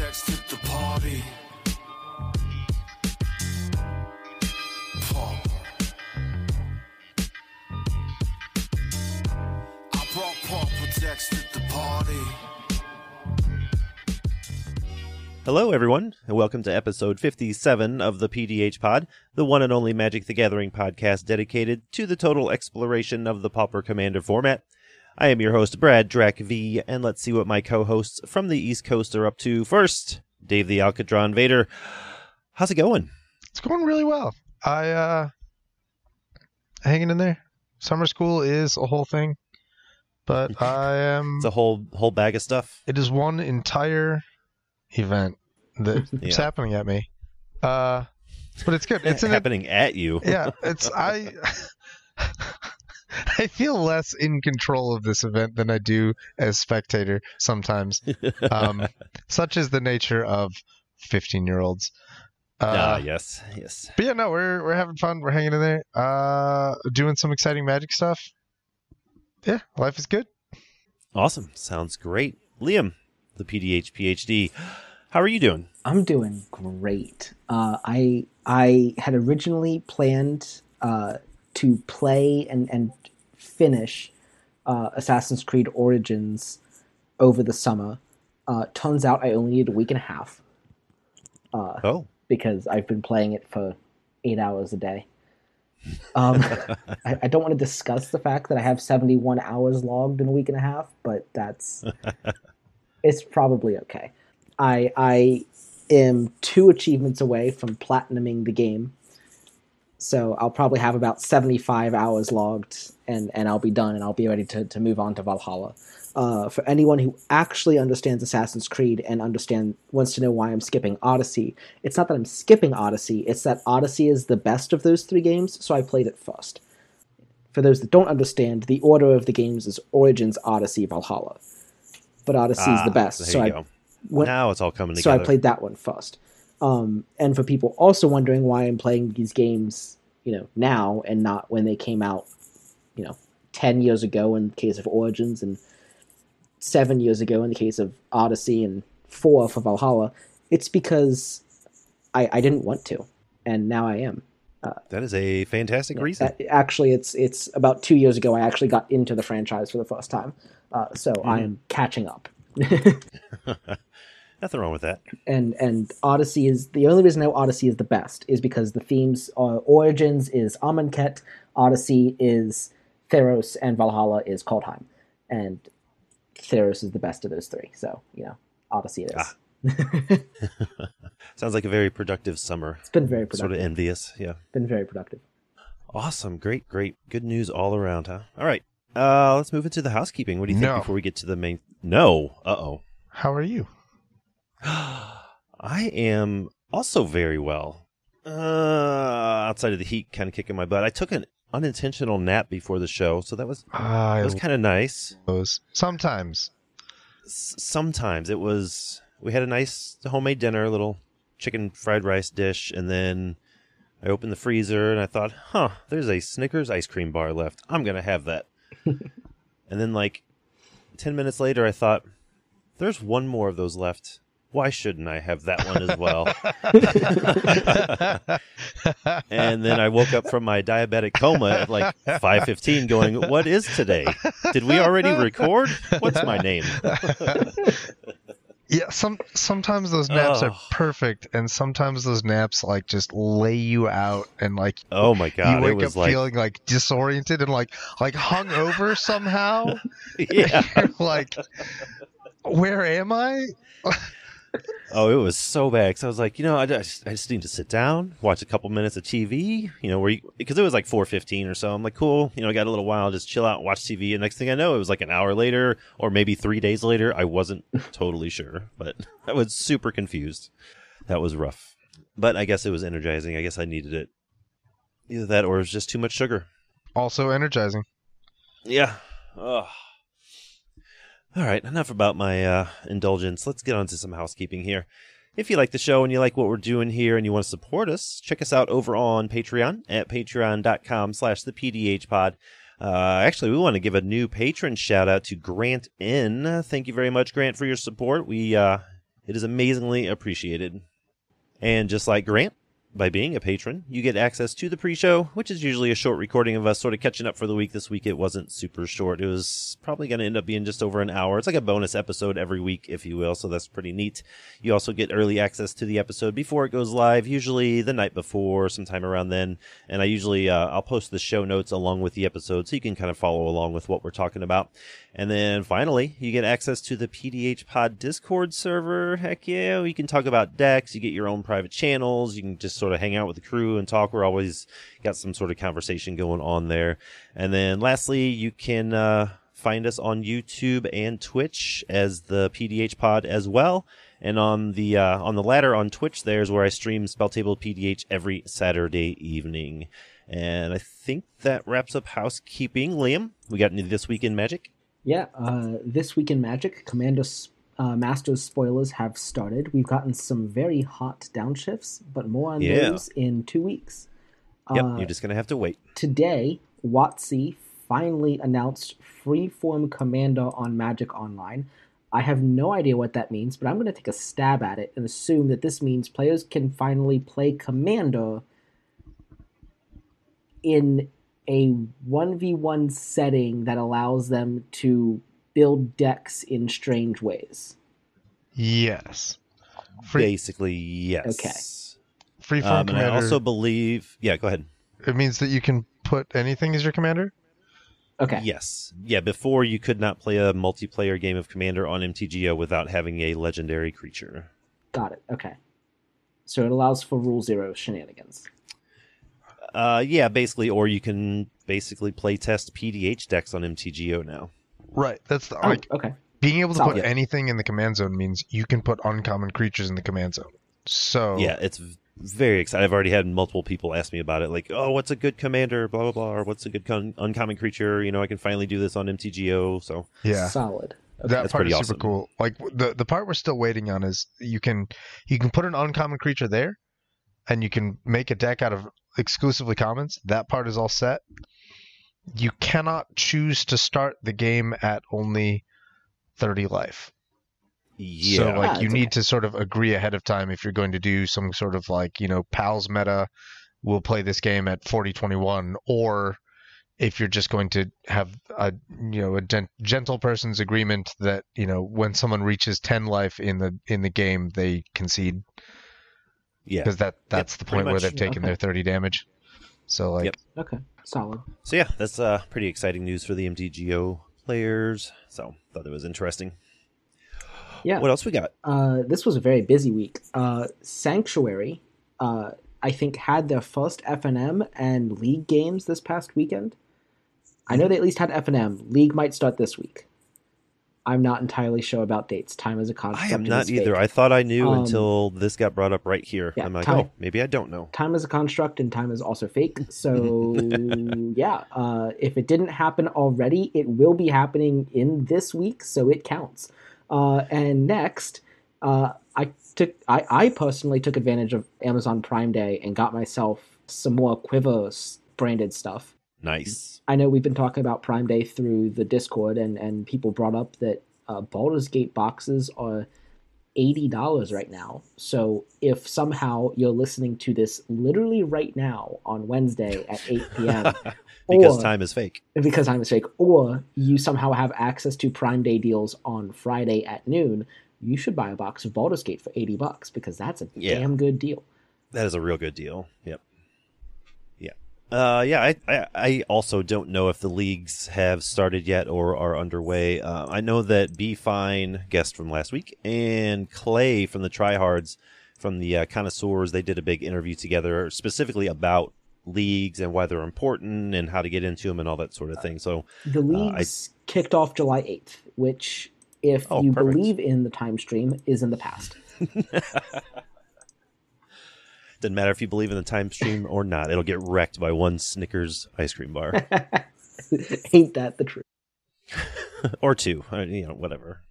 The party. I brought text at the party. Hello, everyone, and welcome to episode 57 of the PDH Pod, the one and only Magic the Gathering podcast dedicated to the total exploration of the Pauper Commander format. I am your host, Brad Drac V, and let's see what my co hosts from the East Coast are up to. First, Dave the Alcatron Vader. How's it going? It's going really well. I uh hanging in there. Summer school is a whole thing, but I am. It's a whole whole bag of stuff. it is one entire event that's Yeah. happening at me. Uh, but it's good. It's happening at you. yeah. It's I. I feel less in control of this event than I do as spectator sometimes. Um, such is the nature of fifteen-year-olds. ah, Uh, yes, yes. But yeah, no, we're we're having fun. We're hanging in there, uh, doing some exciting magic stuff. Yeah, life is good. Awesome. Sounds great. Liam, the PDH PhD. How are you doing? I'm doing great. Uh, I I had originally planned uh, to play and and finish uh, Assassin's Creed Origins over the summer. Uh, turns out I only need a week and a half uh, Oh, because I've been playing it for eight hours a day. Um, I, I don't want to discuss the fact that I have 71 hours logged in a week and a half, but that's it's probably okay. I I am two achievements away from platinuming the game, so I'll probably have about 75 hours logged, and and I'll be done, and I'll be ready to to move on to Valhalla. Uh, for anyone who actually understands Assassin's Creed and understand wants to know why I'm skipping Odyssey, it's not that I'm skipping Odyssey; it's that Odyssey is the best of those three games, so I played it first. For those that don't understand, the order of the games is Origins, Odyssey, Valhalla. But Odyssey is Ah, the best, There so you I go. went, now it's all coming so together. So I played that one first. Um, and for people also wondering why I'm playing these games, you know, now and not when they came out, you know, ten years ago in the case of Origins and seven years ago in the case of Odyssey and four for Valhalla, it's because I, I didn't want to, and now I am. That is a fantastic reason. A- Actually, it's it's about two years ago I actually got into the franchise for the first time, uh, so I am catching up. Nothing wrong with that. and and Odyssey is the only reason I know Odyssey is the best is because the themes are Origins is Amonkhet, Odyssey is Theros, and Valhalla is Kaldheim, and Theros is the best of those three. So you know, Odyssey it is. Ah. Sounds like a very productive summer. it's been very productive. Sort of envious. Yeah. Been very productive. Awesome. Great, great. Good news all around, huh? All right. Uh, let's move into the housekeeping. What do you think No. before we get to the main? No. Uh oh. How are you? I am also very well. Uh, outside of the heat kind of kicking my butt. I took an unintentional nap before the show, so that was I that was kind of nice. those sometimes. S- sometimes it was we had a nice homemade dinner, a little chicken fried rice dish, and then I opened the freezer and I thought, huh, there's a Snickers ice cream bar left. I'm gonna have that. and then like ten minutes later, I thought, there's one more of those left. Why shouldn't I have that one as well? and then I woke up from my diabetic coma at like 5:15 going, "What is today? Did we already record? What's my name?" Yeah, some sometimes those naps are Oh. perfect, and sometimes those naps like just lay you out, and like Oh my god, you it wake was up like feeling like disoriented and like like hung over somehow. yeah. You're like, where am I? Oh, it was so bad. Cause I was like, you know, I just, I just need to sit down, watch a couple minutes of TV. You know, where because it was like four fifteen or so. I'm like, cool. You know, I got a little while, just chill out, watch TV. And next thing I know, it was like an hour later, or maybe three days later. I wasn't totally sure, but I was super confused. That was rough, but I guess it was energizing. I guess I needed it. Either that, or it was just too much sugar. Also energizing. Yeah. Ugh. All right, enough about my uh, indulgence. Let's get on to some housekeeping here. If you like the show and you like what we're doing here and you want to support us, check us out over on Patreon at patreon.com slash the PDH pod. Uh, actually, we want to give a new patron shout out to Grant N. Thank you very much, Grant, for your support. We uh, It is amazingly appreciated. And just like Grant, by being a patron, you get access to the pre-show, which is usually a short recording of us sort of catching up for the week. This week it wasn't super short. It was probably going to end up being just over an hour. It's like a bonus episode every week, if you will. So that's pretty neat. You also get early access to the episode before it goes live, usually the night before, sometime around then. And I usually, uh, I'll post the show notes along with the episode so you can kind of follow along with what we're talking about. And then finally, you get access to the PDH Pod Discord server. Heck yeah, you can talk about decks. You get your own private channels. You can just sort of hang out with the crew and talk. We're always got some sort of conversation going on there. And then lastly, you can uh, find us on YouTube and Twitch as the PDH Pod as well. And on the uh, on the latter on Twitch, there's where I stream Spelltable PDH every Saturday evening. And I think that wraps up housekeeping. Liam, we got any this week in Magic? Yeah, uh, this week in Magic, Commander uh, Masters spoilers have started. We've gotten some very hot downshifts, but more on Yeah. those in two weeks. Yep, Uh, you're just gonna have to wait. today, WotC finally announced Freeform Commander on Magic Online. I have no idea what that means, but I'm going to take a stab at it and assume that this means players can finally play Commander in a 1v1 setting that allows them to build decks in strange ways. Yes. Free, Basically, yes. Okay. freeform Um, and I also believe, yeah, go ahead. it means that you can put anything as your commander. Okay. Yes, yeah. Before you could not play a multiplayer game of Commander on MTGO without having a legendary creature. Got it. Okay. So it allows for rule zero shenanigans. Uh, yeah, basically, or you can basically play test PDH decks on MTGO now. Right. That's the, Oh, like okay. being able to Solid. put anything in the command zone means you can put uncommon creatures in the command zone. So Yeah, it's very exciting. I've already had multiple people ask me about it, like, "Oh, what's a good commander?" Blah blah blah, or "What's a good con- uncommon creature?" You know, I can finally do this on MTGO. So yeah. Solid. that That's part pretty is awesome. super cool. Like the the part we're still waiting on is you can you can put an uncommon creature there, and you can make a deck out of exclusively commons. That part is all set. You cannot choose to start the game at only thirty life. yeah, So Ah, like you need okay. to sort of agree ahead of time if you're going to do some sort of like, you know, pals meta, we'll play this game at 4021 or if you're just going to have a you know a gen- gentle person's agreement that you know when someone reaches 10 life in the in the game they concede yeah. because that that's the point where much. they've taken Okay. their 30 damage so like Yep. Okay. Solid. So yeah, that's uh pretty exciting news for the MTGO players. So thought it was interesting. Yeah. What else we got? Uh, this was a very busy week. Uh, Sanctuary, uh, I think, had their first FNM and League games this past weekend. I know they at least had FNM. League might start this week. I'm not entirely sure about dates. Time is a construct. I am not either. fake. I thought I knew Um, until this got brought up right here. yeah, I'm like, time- oh, maybe I don't know. time is a construct and time is also fake. So yeah, uh, if it didn't happen already, it will be happening in this week, so it counts. Uh, and next, uh, I took I, I personally took advantage of Amazon Prime Day and got myself some more Quiver branded stuff. Nice. I know we've been talking about Prime Day through the Discord, and, and people brought up that uh, Baldur's Gate boxes are eighty dollars right now. So if somehow you're listening to this literally right now on Wednesday at eight p.m. because or- time is fake. because I'm a mistake, or you somehow have access to Prime Day deals on Friday at noon, you should buy a box of Baldur's Gate for eighty bucks because that's a Yeah. damn good deal. That is a real good deal. Yep. Yeah. Uh, yeah. I, I I also don't know if the leagues have started yet or are underway. Uh, I know that B Fine guest from last week and Clay from the Tryhards from the uh, Connoisseurs they did a big interview together specifically about leagues and why they're important and how to get into them and all that sort of thing. So The Uh, leagues kicked off July 8th, which, if Oh, you perfect. believe in the time stream, is in the past. doesn't matter if you believe in the time stream or not. It'll get wrecked by one Snickers ice cream bar Ain't that the truth? or two, uh, you know, whatever.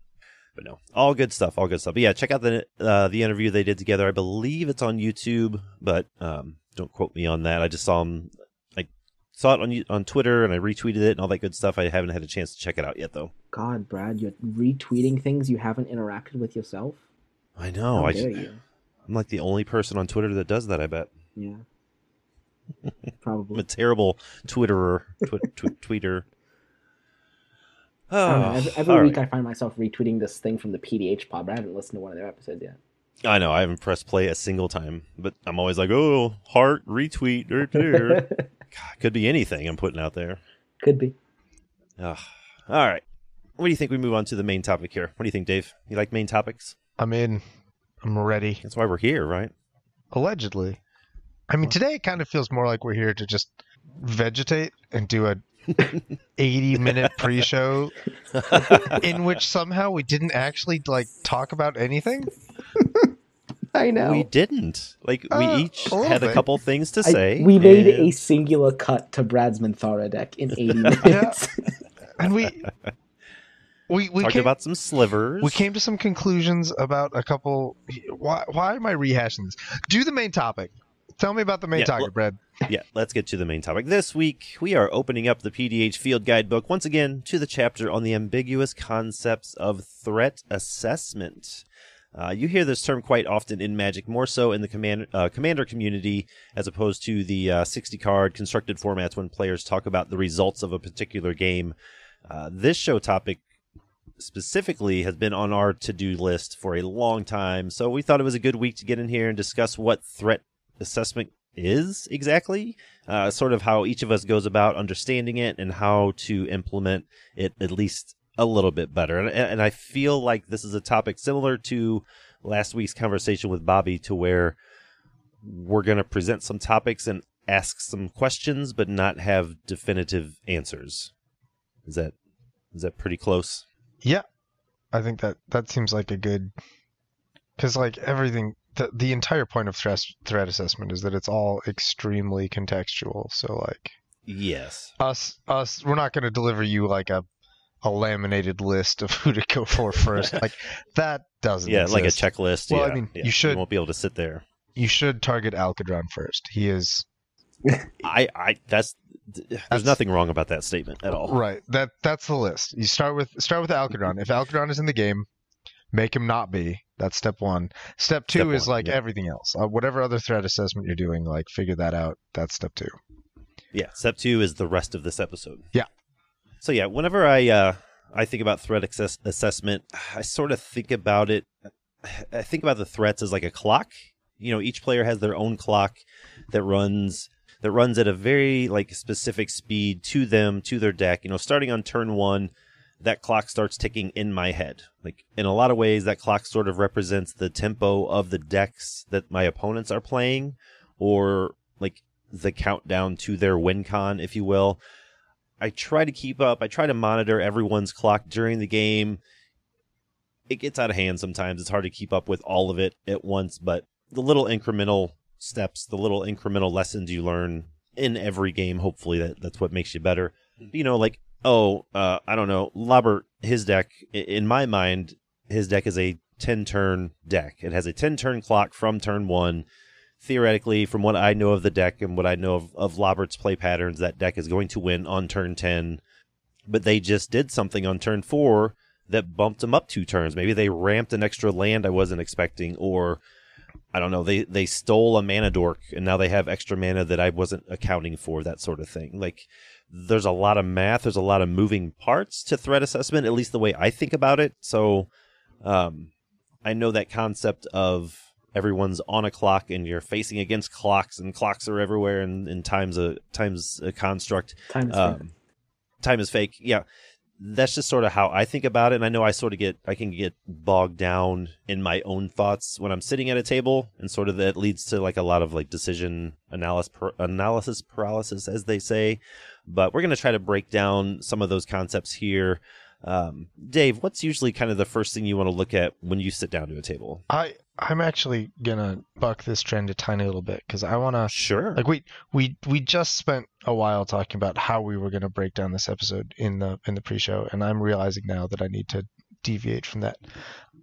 But no, all good stuff, all good stuff. But yeah, check out the uh, the interview they did together. I believe it's on YouTube, but um, don't quote me on that. I just saw him, I saw it on on Twitter, and I retweeted it and all that good stuff. I haven't had a chance to check it out yet, though. God, Brad, you're retweeting things you haven't interacted with yourself? I know. How I dare just, you? I'm like the only person on Twitter that does that. I bet. Yeah. Probably. I'm a terrible Twitterer, tw- tw- tweeter. I don't know. Oh, Every, every week right. I find myself retweeting this thing from the PDH pod, but I haven't listened to one of their episodes yet. I know. I haven't pressed play a single time, but I'm always like, oh, heart, retweet, right there. God, could be anything I'm putting out there. Could be. Ugh. All right. What do you think we move on to the main topic here? What do you think, Dave? You like main topics? I'm in. I'm ready. That's why we're here, right? Allegedly. I mean, today it kind of feels more like we're here to just vegetate and do a 80 minute pre-show in which somehow we didn't actually like talk about anything. I know. We didn't. Like, we Uh, each a little had a couple things to I- say. we made and- a singular cut to Brad's Minthara deck in 80 minutes. And we we we talked came, about some slivers. we came to some conclusions about a couple why why am I rehashing this? Do the main topic. Tell me about the main Yeah, topic, well- Brad. yeah, let's get to the main topic. This week, we are opening up the PDH Field Guidebook once again to the chapter on the ambiguous concepts of threat assessment. Uh, you hear this term quite often in Magic, more so in the command, uh, commander community, as opposed to the uh, 60 card constructed formats when players talk about the results of a particular game. Uh, this show topic specifically has been on our to do list for a long time, so we thought it was a good week to get in here and discuss what threat assessment is exactly, uh, sort of how each of us goes about understanding it and how to implement it at least a little bit better. And, and I feel like this is a topic similar to last week's conversation with Bobby, to where we're going to present some topics and ask some questions, but not have definitive answers. Is that is that pretty close? Yeah, I think that that seems like a good because like everything, the the entire point of threat threat assessment is that it's all extremely contextual. So like Yes. us us, we're not going to deliver you like a a laminated list of who to go for first. like that doesn't. Yeah, like a checklist. Well, I mean, yeah. you should- won't be able to sit there. You should target Alcadron first. He is I, I, that's, there's That's- nothing wrong about that statement at all. right. That that's the list. You start with start with Alcadron. If Alcadron is in the game, make him not be. That's step one. Step two Step is one, like yeah. everything else. Uh, whatever other threat assessment you're doing, like figure that out. That's step two. Yeah, step two is the rest of this episode. Yeah. So yeah, whenever I uh, I think about threat access- assessment, I sort of think about it. I think about the threats as like a clock. You know, each player has their own clock that runs that runs at a very like specific speed to them to their deck. You know, starting on turn one, that clock starts ticking in my head. Like in a lot of ways, that clock sort of represents the tempo of the decks that my opponents are playing, or like the countdown to their win con, if you will. I try to keep up. I try to monitor everyone's clock during the game. It gets out of hand sometimes. It's hard to keep up with all of it at once, but the little incremental steps, the little incremental lessons you learn in every game, hopefully that, that's what makes you better. You know, like, oh, uh, I don't know, Lobert, his deck, in my mind, his deck is a 10 turn deck. It has a 10 turn clock from turn one theoretically, from what I know of the deck and what I know of, of Lobert's play patterns, that deck is going to win on turn 10. But they just did something on turn four that bumped them up two turns. Maybe they ramped an extra land I wasn't expecting, or I don't know, they, they stole a mana dork and now they have extra mana that I wasn't accounting for, that sort of thing. Like, there's a lot of math, there's a lot of moving parts to threat assessment, at least the way I think about it. So, um, I know that concept of everyone's on a clock and you're facing against clocks and clocks are everywhere and, and time's a time's a construct. Time is um, time is fake. Yeah that's just sort of how i think about it and i know i sort of get i can get bogged down in my own thoughts when i'm sitting at a table and sort of that leads to like a lot of like decision analysis analysis paralysis as they say. But we're going to try to break down some of those concepts here. Um, dave what's usually kind of the first thing you want to look at when you sit down to a table? I I'm actually gonna buck this trend a tiny little bit because I want to sure. like we we we just spent a while talking about how we were gonna break down this episode in the in the pre-show, and I'm realizing now that I need to deviate from that.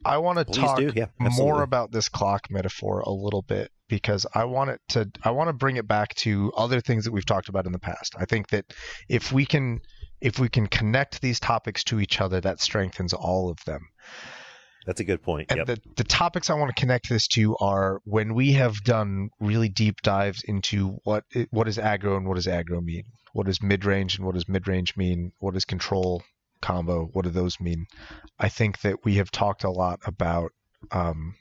I want to Please talk. Yeah, more about this clock metaphor a little bit because I want it to I want to bring it back to other things that we've talked about in the past. I think that if we can if we can connect these topics to each other, that strengthens all of them. That's a good point. And Yep. the, the topics I want to connect this to are when we have done really deep dives into what what is aggro and what does aggro mean, what is mid range and what does mid range mean, what does control combo, what do those mean? I think that we have talked a lot about um,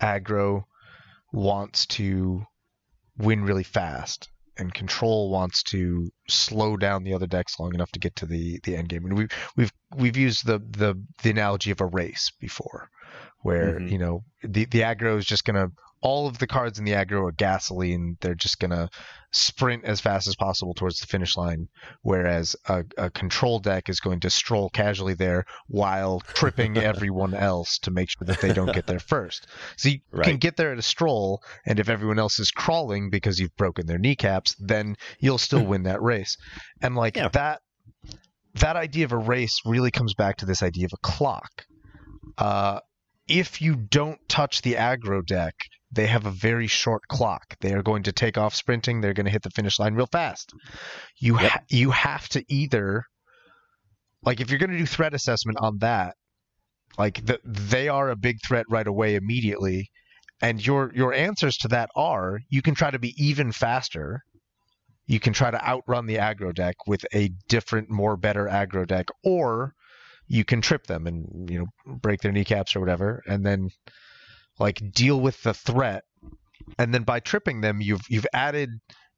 aggro wants to win really fast, and control wants to slow down the other decks long enough to get to the the end game. And we've we've we've used the the the analogy of a race before, where Mhm. you know the the aggro is just gonna all of the cards in the aggro are gasoline. They're just gonna sprint as fast as possible towards the finish line, whereas a, a control deck is going to stroll casually there while tripping everyone else to make sure that they don't get there first. So you can get there at a stroll, and if everyone else is crawling because you've broken their kneecaps, then you'll still win that race. And like Yeah. that that idea of a race really comes back to this idea of a clock. Uh, if you don't touch the aggro deck, they have a very short clock. They are going to take off sprinting. They're going to hit the finish line real fast. You Yep. ha- you have to either like if you're going to do threat assessment on that, like the, they are a big threat right away immediately, and your your answers to that are you can try to be even faster. You can try to outrun the aggro deck with a different, more better aggro deck, or you can trip them and you know break their kneecaps or whatever, and then like deal with the threat. And then by tripping them, you've you've added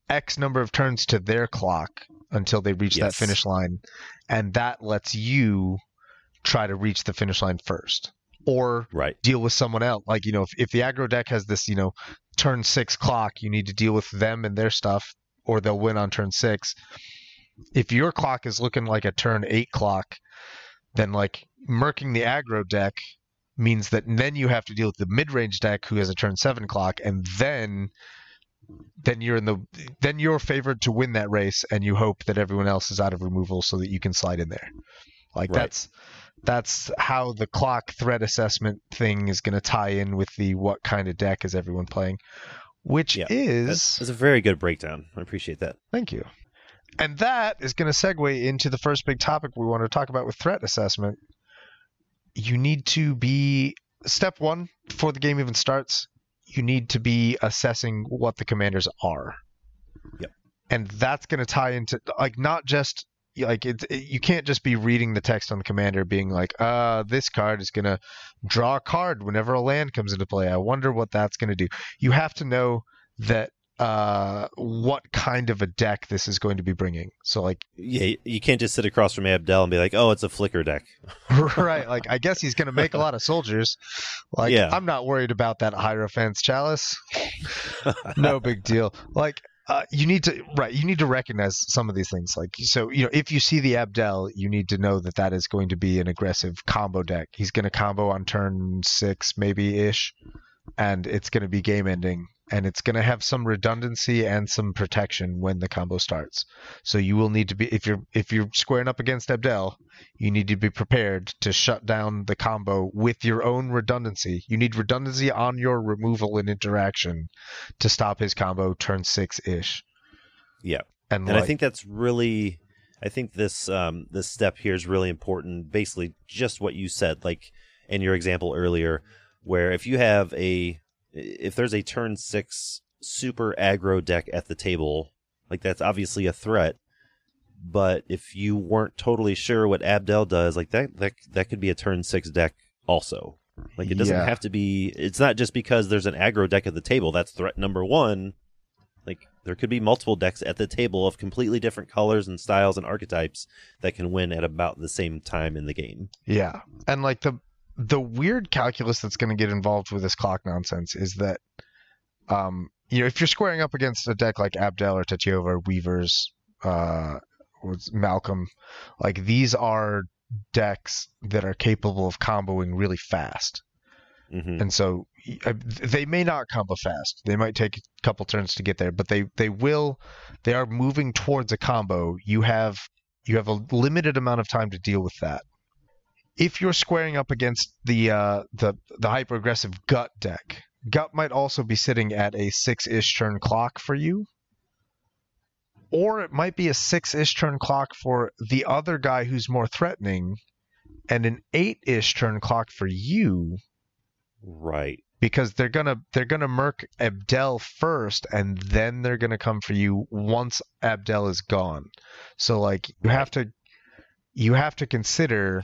X number of turns to their clock until they reach that finish line, and that lets you try to reach the finish line first, or Right. deal with someone else. Like you know, if, if the aggro deck has this, you know, turn six clock, you need to deal with them and their stuff, or they'll win on turn six. If your clock is looking like a turn eight clock, then like murking the aggro deck means that then you have to deal with the mid range deck who has a turn seven clock, and then then you're in the then you're favored to win that race, and you hope that everyone else is out of removal so that you can slide in there. Like Right. that's that's how the clock threat assessment thing is going to tie in with the what kind of deck is everyone playing, which Yeah, is That's, that's a very good breakdown. I appreciate that. Thank you. And that is going to segue into the first big topic we want to talk about with threat assessment. You need to be step one before the game even starts. You need to be assessing what the commanders are. Yep. And that's going to tie into like not just like it, it- you can't just be reading the text on the commander being like uh this card is going to draw a card whenever a land comes into play i wonder what that's going to do you have to know that uh what kind of a deck this is going to be bringing. So like Yeah, you can't just sit across from Abdel and be like, "Oh, it's a flicker deck." right like i guess he's going to make a lot of soldiers. Like Yeah. i'm not worried about that hierophant's chalice. No big deal. Like uh, you need to right you need to recognize some of these things. Like so you know if you see the abdel you need to know that that is going to be an aggressive combo deck. He's going to combo on turn six maybe ish and it's going to be game ending and it's going to have some redundancy and some protection when the combo starts. So you will need to be if you're if you're squaring up against abdel you need to be prepared to shut down the combo with your own redundancy. You need redundancy on your removal and interaction to stop his combo turn six ish Yeah. and, and I think that's really I think this um this step here is really important basically just what you said like in your example earlier where if you have a if there's a turn 6 super aggro deck at the table like that's obviously a threat but if you weren't totally sure what Abdel does like that that that could be a turn 6 deck also like it doesn't Yeah. have to be it's not just because there's an aggro deck at the table that's threat number 1 like there could be multiple decks at the table of completely different colors and styles and archetypes that can win at about the same time in the game. Yeah, and like the the weird calculus that's going to get involved with this clock nonsense is that, um, you know, if you're squaring up against a deck like Abdel or Tatyova or Weavers, uh, Malcolm, like these are decks that are capable of comboing really fast, hmm and so they may not combo fast. They might take a couple turns to get there, but they they will. They are moving towards a combo. You have you have a limited amount of time to deal with that. If you're squaring up against the uh, the the hyper aggressive gut deck, gut might also be sitting at a six ish turn clock for you, or it might be a six ish turn clock for the other guy who's more threatening, and an eight ish turn clock for you Right. because they're gonna they're gonna murk Abdel first, and then they're gonna come for you once Abdel is gone. So like you have to you have to consider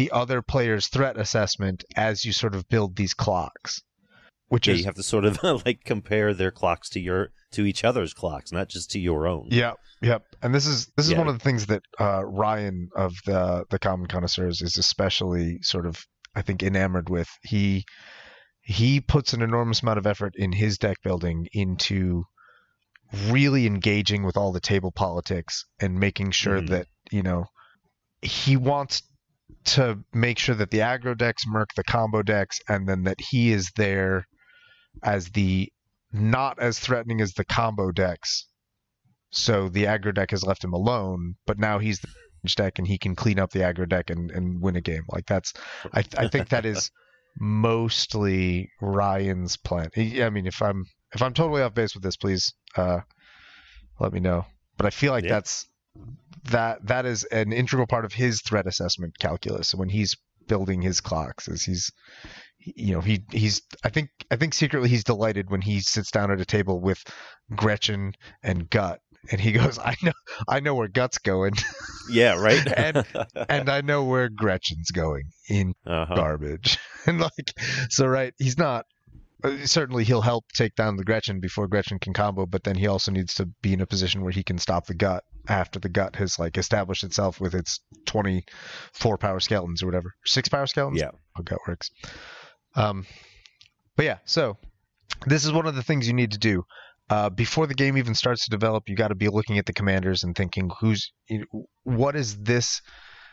the other player's threat assessment as you sort of build these clocks, which Yeah, is you have to sort of like compare their clocks to your to each other's clocks, not just to your own. Yep, yep. And this is this is Yeah. one of the things that uh, Ryan of the the Common Connoisseurs is especially sort of I think enamored with. He he puts an enormous amount of effort in his deck building into really engaging with all the table politics and making sure Mhm. that you know he wants to make sure that the aggro decks murk the combo decks and then that he is there as the not as threatening as the combo decks so the aggro deck has left him alone, but now he's the deck and he can clean up the aggro deck and, and win a game. Like that's, I, I think that is mostly Ryan's plan. I mean, if I'm if I'm totally off base with this, please uh, let me know. But I feel like Yeah. that's that that is an integral part of his threat assessment calculus when he's building his clocks. Is he's you know he he's I think I think secretly he's delighted when he sits down at a table with Gretchen and Gut and he goes I know I know where Gut's going Yeah, right. And- and I know where Gretchen's going in uh-huh. garbage and like so right he's not uh, certainly he'll help take down the Gretchen before Gretchen can combo but then he also needs to be in a position where he can stop the gut after the gut has like established itself with its 24 power skeletons or whatever six power skeletons Yeah. how gut works. Um, but yeah, so this is one of the things you need to do. Uh, before the game even starts to develop, you got to be looking at the commanders and thinking, who's, you know, what is this?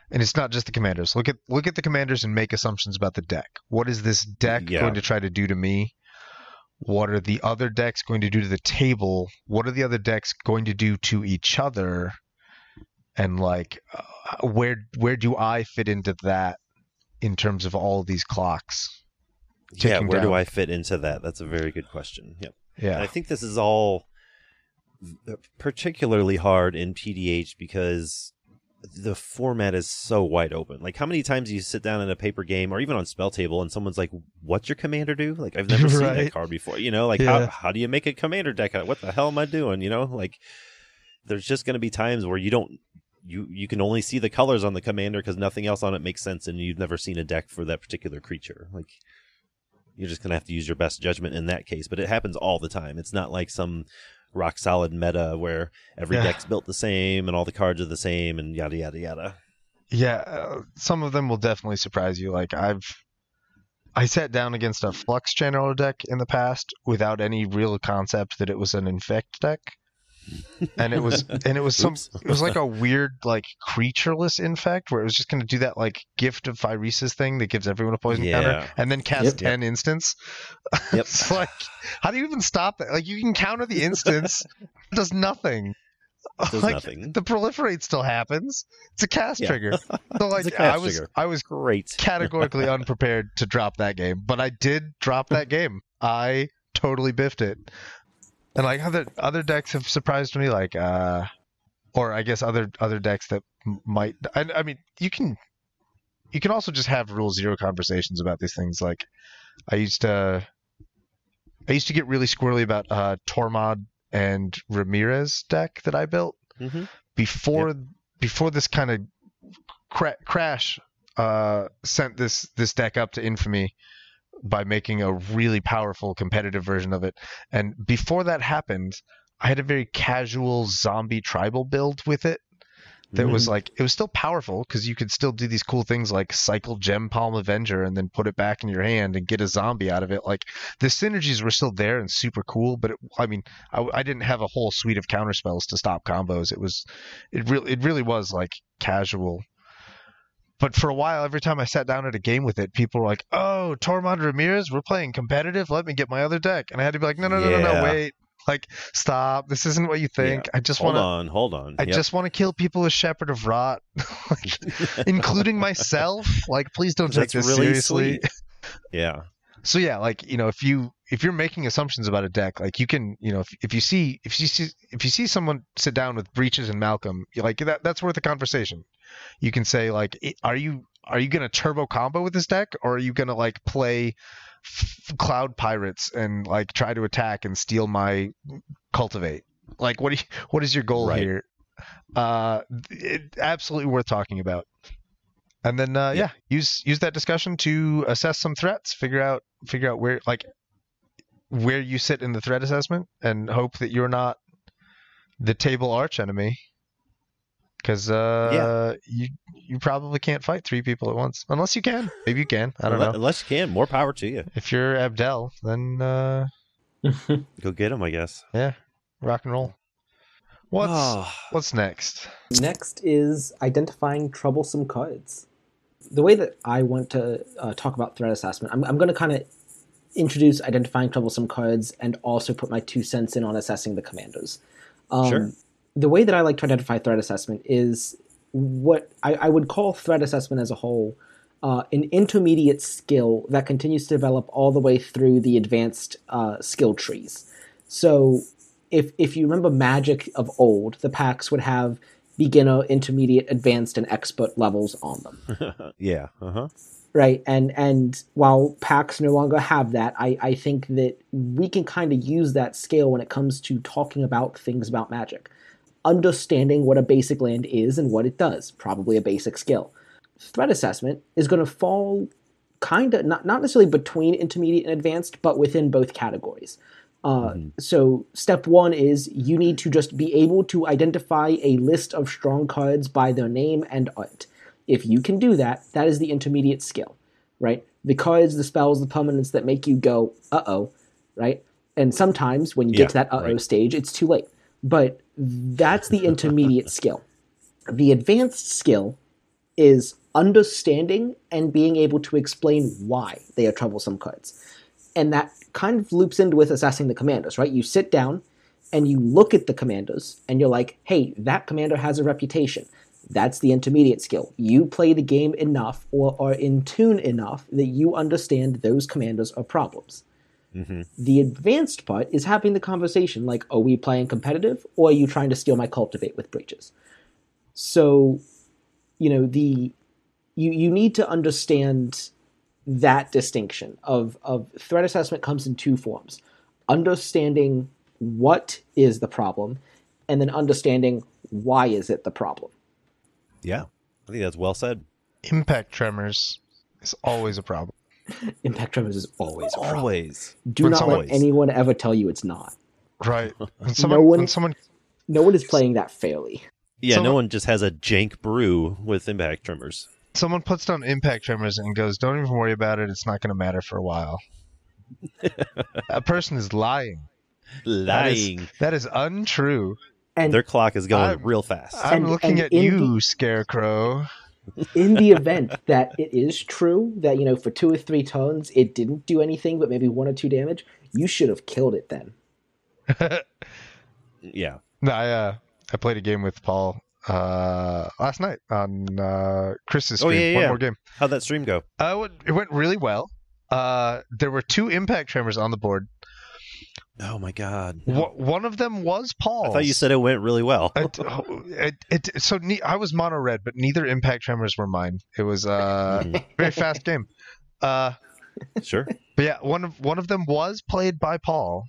And it's not just the commanders. Look at look at the commanders and make assumptions about the deck. What is this deck Yeah. going to try to do to me? What are the other decks going to do to the table? What are the other decks going to do to each other? And like, uh, where where do I fit into that in terms of all of these clocks? Yeah, where do. I fit into that? That's a very good question. Yep. And Yeah. I think this is all particularly hard in PDH because the format is so wide open. Like, how many times do you sit down in a paper game or even on spell table and someone's like, "What's your commander do?" Like, I've never seen that card before. You know, like Yeah. how how do you make a commander deck? What the hell am I doing? You know, like there's just going to be times where you don't. You, you can only see the colors on the commander because nothing else on it makes sense, and you've never seen a deck for that particular creature. Like you're just gonna have to use your best judgment in that case. But it happens all the time. It's not like some rock solid meta where every Yeah. deck's built the same and all the cards are the same and yada yada yada. Yeah, uh, some of them will definitely surprise you. Like I've I sat down against a flux channel deck in the past without any real concept that it was an infect deck. And it was and it was some it was like a weird like creatureless infect where it was just going to do that like gift of Phyresis thing that gives everyone a poison counter and then cast Yep. 10 instants. Yep. it's like how do you even stop that? Like you can counter the instants, does nothing. Does like, nothing. The proliferate still happens. It's a cast Yeah. trigger. So like It's a cast I was trigger. I was Great. categorically unprepared to drop that game, but I did drop that game. I totally biffed it. And like other other decks have surprised me, like uh, or I guess other other decks that might. I, I mean, you can you can also just have rule zero conversations about these things. Like I used to I used to get really squirrely about uh, Tormod and Ramirez deck that I built hmm before before this kind of cra- crash uh, sent this this deck up to infamy by making a really powerful competitive version of it. And before that happened, I had a very casual zombie tribal build with it that Mm-hmm. was like it was still powerful because you could still do these cool things like cycle gempalm avenger and then put it back in your hand and get a zombie out of it like the synergies were still there and super cool but it, i mean I, I didn't have a whole suite of counter spells to stop combos it was it really it really was like casual but for a while every time i sat down at a game with it people were like oh tormod ramirez we're playing competitive let me get my other deck and i had to be like no no no no no wait like stop this isn't what you think i just want to hold on, hold on. I Yep. just want to kill people with Shepherd of Rot, like, including myself. Like, please don't take That's this really seriously. sweet. yeah. So yeah, like you know, if you if you're making assumptions about a deck, like you can, you know, if, if you see if you see if you see someone sit down with Breeches and Malcolm, you're like that that's worth a conversation. You can say like, are you are you gonna turbo combo with this deck, or are you gonna like play f- cloud pirates and like try to attack and steal my cultivate. Like, what do you, what is your goal Right. here? Uh, it, absolutely worth talking about. And then, uh, yeah. Yeah. use use that discussion to assess some threats, figure out figure out where like where you sit in the threat assessment, and hope that you're not the table arch enemy. Because uh, you you probably can't fight three people at once, unless you can. Maybe you can. I don't Unle- know. Unless you can, more power to you. If you're Abdel, then uh, Go get him, I guess. yeah, rock and roll. What's Oh, what's next? Next is identifying troublesome cards. The way that I want to uh, talk about threat assessment, I'm, I'm going to kind of introduce identifying troublesome cards and also put my two cents in on assessing the commanders. Um, Sure. The way that I like to identify threat assessment is what I, I would call threat assessment as a whole uh, an intermediate skill that continues to develop all the way through the advanced uh, skill trees. So if if you remember magic of old, the packs would have beginner, intermediate, advanced, and expert levels on them. yeah. Uh huh. Right? And and while packs no longer have that, I, I think that we can kind of use that scale when it comes to talking about things about magic. Understanding what a basic land is and what it does, probably a basic skill. Threat assessment is going to fall kind of not, not necessarily between intermediate and advanced, but within both categories. Uh, So, step one is you need to just be able to identify a list of strong cards by their name and art. If you can do that, that is the intermediate skill, right? The cards, the spells, the permanents that make you go, uh oh, right? And sometimes when you Yeah, get to that uh oh right. stage, it's too late. But that's the intermediate skill. The advanced skill is understanding and being able to explain why they are troublesome cards. And that kind of loops into with assessing the commanders, right? You sit down and you look at the commanders and you're like, hey, that commander has a reputation. That's the intermediate skill. You play the game enough or are in tune enough that you understand those commanders are problems. Mm-hmm. The advanced part is having the conversation like, are we playing competitive or are you trying to steal my cultivate with breeches? So, you know, the you you need to understand that distinction of of threat assessment comes in two forms. Understanding what is the problem and then understanding why is it the problem. Yeah. I think that's well said. Impact tremors is always a problem. Impact tremors is always a problem. Always. Do When not someone- let anyone ever tell you it's not. Right. When someone, one- when someone No one is playing that fairly. Yeah, So- no one just has a jank brew with impact tremors. someone puts down impact tremors and goes, "Don't even worry about it. It's not going to matter for a while." that person is lying. That is- Lying. That is untrue. And Their clock is going I'm- real fast. I'm And- looking and at you, the- Scarecrow. in the event that it is true that you know for two or three turns it didn't do anything but maybe one or two damage, you should have killed it then. yeah. No, I uh, I played a game with Paul uh, last night on uh, Chris's Oh, stream. yeah, One yeah. more game. How'd that stream go? Uh, it went- it went really well. Uh, there were two impact tremors on the board. Oh my god. Wha- One of them was Paul. I thought you said it went really well. It, it, it, so ne- I was mono red, but neither impact tremors were mine. It was uh, a very fast game. Uh, sure. but yeah, one of one of them was played by Paul,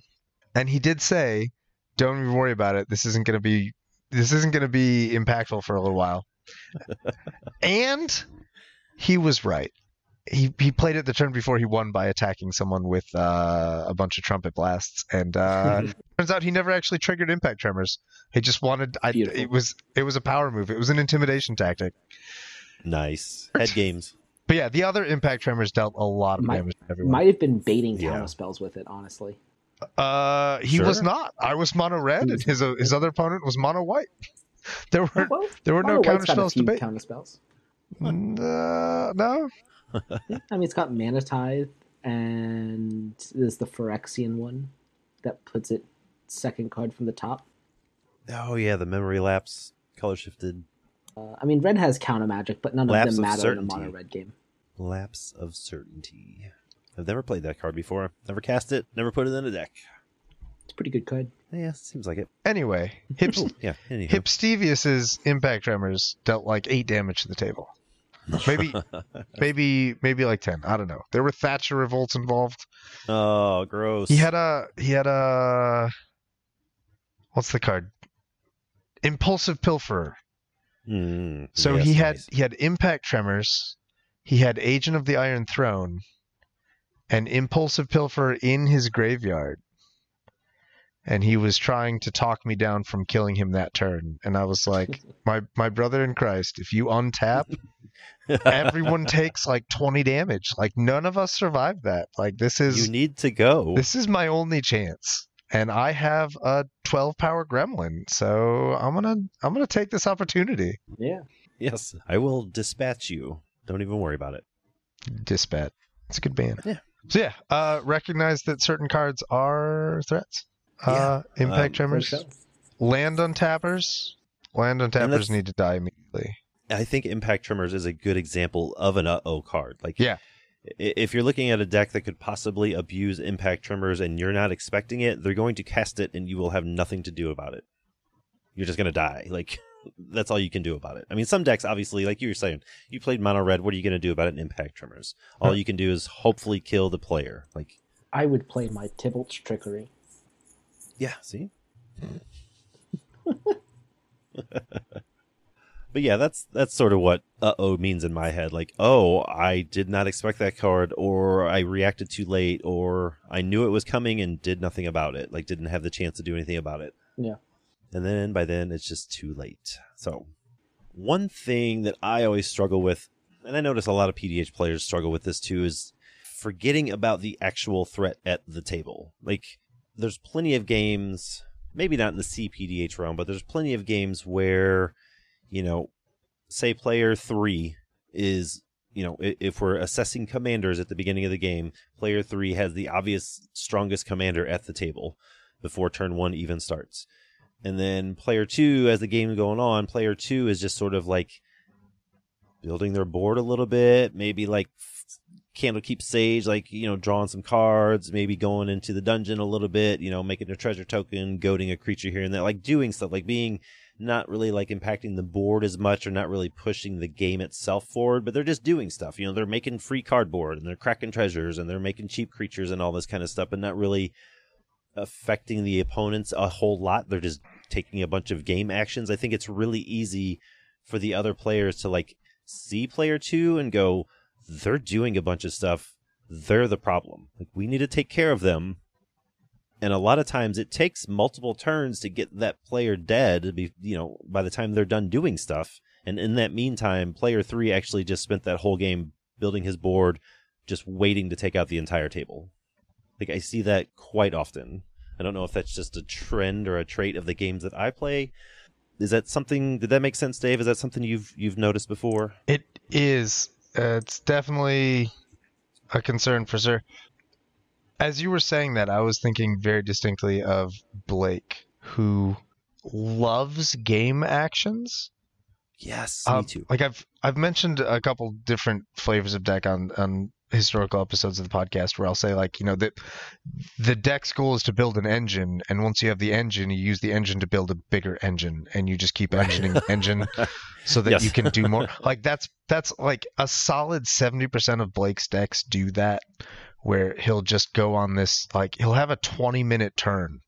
and he did say, "Don't even worry about it. This isn't going to be this isn't going to be impactful for a little while." and he was right. He he played it the turn before he won by attacking someone with uh, a bunch of trumpet blasts, and uh, turns out he never actually triggered impact tremors. He just wanted. I, it was it was a power move. It was an intimidation tactic. Nice. Head games. But yeah, the other impact tremors dealt a lot of Might- damage to everyone. Might have been baiting Yeah. counter spells with it, honestly. Uh, he Sure. was not. I was mono red, He and his uh, his other opponent was mono white. There were well, there were no Mono counter White's got a spells to few bait. counter spells. Uh, no, Yeah, I mean, it's got Mana Tithe, and there's the Phyrexian one that puts it second card from the top. Oh yeah, the memory lapse, color shifted, Uh, I mean, red has counter magic, but none Lapse of them of matter in a mono red game. lapse of certainty. I've never played that card before. Never cast it. Never put it in a deck. It's a pretty good card. Yeah, seems like it. Anyway, Hip Oh, yeah. Anyhow. Hipstevious's impact tremors dealt like eight damage to the table. Maybe maybe maybe like 10 i don't know. There were thatcher revolts involved. Oh, gross. he had a he had a what's the card? Impulsive pilferer. Mm, so yes, he had nice. he had impact tremors. He had agent of the iron throne. And impulsive pilferer in his graveyard and he was trying to talk me down from killing him that turn and i was like my my brother in christ if you untap everyone takes like 20 damage like none of us survived that like this is you need to go. this is my only chance and i have a 12 power gremlin so i'm gonna i'm gonna take this opportunity Yeah. Yes, I will dispatch you. Don't even worry about it. dispatch it's a good band Yeah. so yeah uh recognize that certain cards are threats uh impact Um, tremors land on tappers land on that's- tappers need to die immediately I think Impact Tremors is a good example of an uh-oh card. Like, Yeah. if you're looking at a deck that could possibly abuse Impact Tremors and you're not expecting it, they're going to cast it and you will have nothing to do about it. You're just going to die. Like, that's all you can do about it. I mean, some decks, obviously, like you were saying, you played Mono Red. What are you going to do about an Impact Tremors? All Huh. you can do is hopefully kill the player. Like, I would play my Tibalt's trickery. Yeah, see? but yeah, that's that's sort of what uh oh means in my head. Like, oh, I did not expect that card, or I reacted too late, or I knew it was coming and did nothing about it. Like didn't have the chance to do anything about it. Yeah. And then by then it's just too late. So one thing that I always struggle with, and I notice a lot of PDH players struggle with this too, is forgetting about the actual threat at the table. Like there's plenty of games, maybe not in the CPDH realm, but there's plenty of games where, you know, say player three is, you know, if we're assessing commanders at the beginning of the game, player three has the obvious strongest commander at the table before turn one even starts. And then player two, as the game going on, player two is just sort of like building their board a little bit, maybe like Candlekeep Sage, like, you know, drawing some cards, maybe going into the dungeon a little bit, you know, making a treasure token, goading a creature here and there, like doing stuff, like being not really like impacting the board as much or not really pushing the game itself forward, but they're just doing stuff. You know, they're making free cardboard and they're cracking treasures and they're making cheap creatures and all this kind of stuff, but not really affecting the opponents a whole lot. They're just taking a bunch of game actions. I think it's really easy for the other players to like see player two and go, they're doing a bunch of stuff. They're the problem. Like we need to take care of them. And a lot of times it takes multiple turns to get that player dead. Be, you know, by the time they're done doing stuff. And in that meantime, player three actually just spent that whole game building his board, just waiting to take out the entire table. Like I see that quite often. I don't know if that's just a trend or a trait of the games that I play. Is that something? Did that make sense, Dave? Is that something you've you've noticed before? It is. It's definitely a concern for sure. As you were saying that, I was thinking very distinctly of Blake, who loves game actions. Yes, Um, me too. Like I've I've mentioned a couple different flavors of deck on on historical episodes of the podcast where I'll say like you know that the deck's goal is to build an engine, and once you have the engine, you use the engine to build a bigger engine, and you just keep engineering the engine so that Yes. you can do more. Like that's that's like a solid seventy percent of Blake's decks do that, where he'll just go on this like he'll have a twenty minute turn.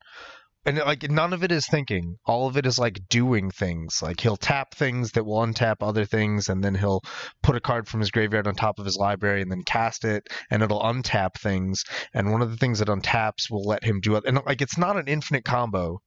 And like none of it is thinking. All of it is like doing things. Like he'll tap things that will untap other things, and then he'll put a card from his graveyard on top of his library, and then cast it, and it'll untap things. And one of the things that untaps will let him do it. And like it's not an infinite combo.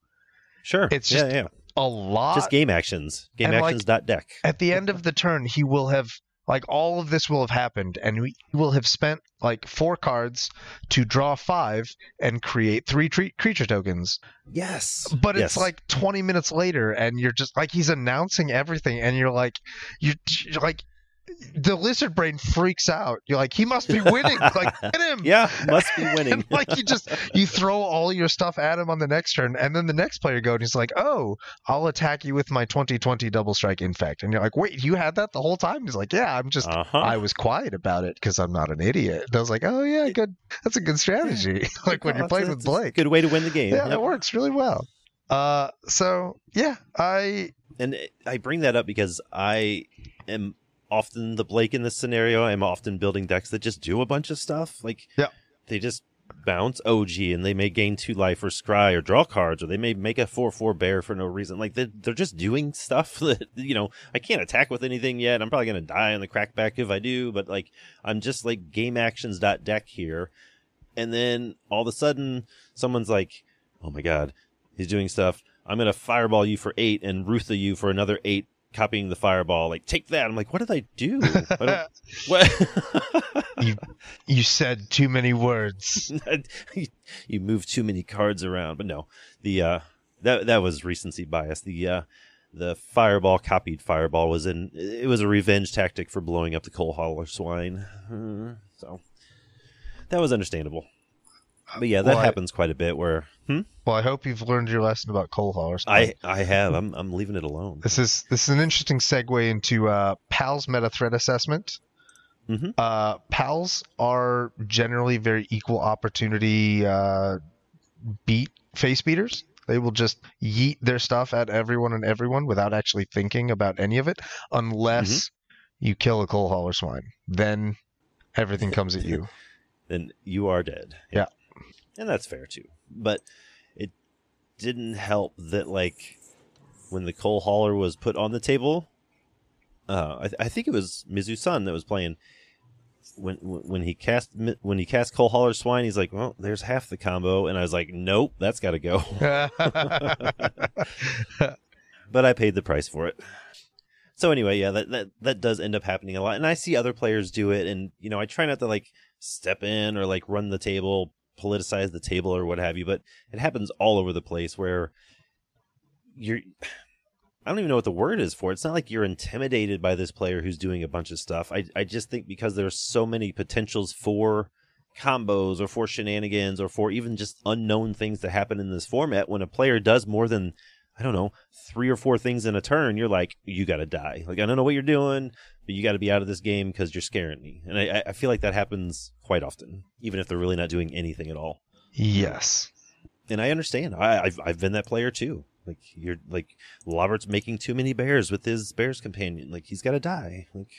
Sure. it's yeah, just yeah. A lot. Just game actions. Game and, like, actions dot deck. at the end of the turn, he will have like all of this will have happened, and we will have spent like four cards to draw five and create three tre- creature tokens. Yes. But it's Yes. like 20 minutes later, and you're just like he's announcing everything, and you're like, you you're like, the lizard brain freaks out. You're like, he must be winning. like, get him. Yeah, must be winning. And like you just you throw all your stuff at him on the next turn, and then the next player goes and he's like, "Oh, I'll attack you with my 2020 double strike infect." And you're like, "Wait, you had that the whole time?" He's like, "Yeah, I'm just uh-huh. I was quiet about it because I'm not an idiot." And I was like, "Oh yeah, good. That's a good strategy." like when Oh, you're playing with Blake. Good way to win the game. Yeah, Yep. that works really well. Uh, so yeah, I And I bring that up because I am often the Blake in this scenario. I'm often building decks that just do a bunch of stuff. Like, Yeah. they just bounce OG and they may gain two life or scry or draw cards or they may make a 4 4 bear for no reason. Like, they're, they're just doing stuff that, you know, I can't attack with anything yet. I'm probably going to die on the crackback if I do, but like, I'm just like game actions dot deck here. And then all of a sudden, someone's like, oh my God, he's doing stuff. I'm going to fireball you for eight and Rutha you for another eight, copying the fireball. Like, take that. I'm like, what did I do? I what? you you said too many words. you move too many cards around. But no, the uh, that that was recency bias. The uh, the fireball copied fireball was in. It was a revenge tactic for blowing up the coal hauler swine. Hmm, So that was understandable. But yeah, that Well, I- happens quite a bit. Where hmm? Well, I hope you've learned your lesson about coal haulers. I I have. I'm I'm leaving it alone. This is this is an interesting segue into uh, PAL's meta threat assessment. Mhm. Uh, PALs are generally very equal opportunity uh, beat face beaters. They will just yeet their stuff at everyone and everyone without actually thinking about any of it, unless you kill a coal hauler swine. Then everything comes at you. then you are dead. Yeah. And that's fair too. But it didn't help that like when the coal hauler was put on the table, uh, I, I think it was Mizu Sun that was playing. When when he cast when he cast coal hauler swine, he's like, "Well, there's half the combo," and I was like, "Nope, that's got to go." but I paid the price for it. So anyway, yeah, that, that that does end up happening a lot, and I see other players do it, and you know, I try not to like step in or like run the table, politicize the table or what have you, but it happens all over the place where you're. I don't even know what the word is for. It's not like you're intimidated by this player who's doing a bunch of stuff. I I just think because there's so many potentials for combos or for shenanigans or for even just unknown things that happen in this format when a player does more than I don't know, three or four things in a turn, you're like, you got to die. Like, I don't know what you're doing, but you got to be out of this game because you're scaring me. And I, I feel like that happens quite often, even if they're really not doing anything at all. yes. And I understand. I, I've, I've been that player too. Like, you're like, Robert's making too many bears with his bears companion. Like, he's got to die. Like,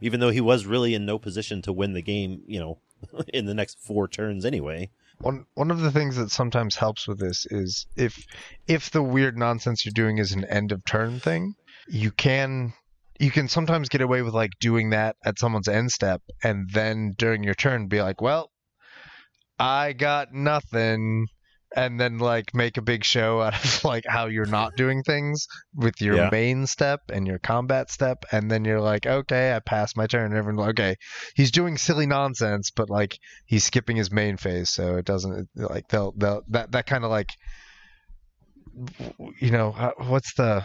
even though he was really in no position to win the game, you know, in the next four turns anyway. One one of the things that sometimes helps with this is if if the weird nonsense you're doing is an end of turn thing, you can you can sometimes get away with like doing that at someone's end step and then during your turn be like, "Well, I got nothing." And then like make a big show out of like how you're not doing things with your Yeah. main step and your combat step, and then you're like, okay, I passed my turn. And everyone's like, okay, he's doing silly nonsense, but like he's skipping his main phase, so it doesn't like they'll they'll that that kind of like you know uh, what's the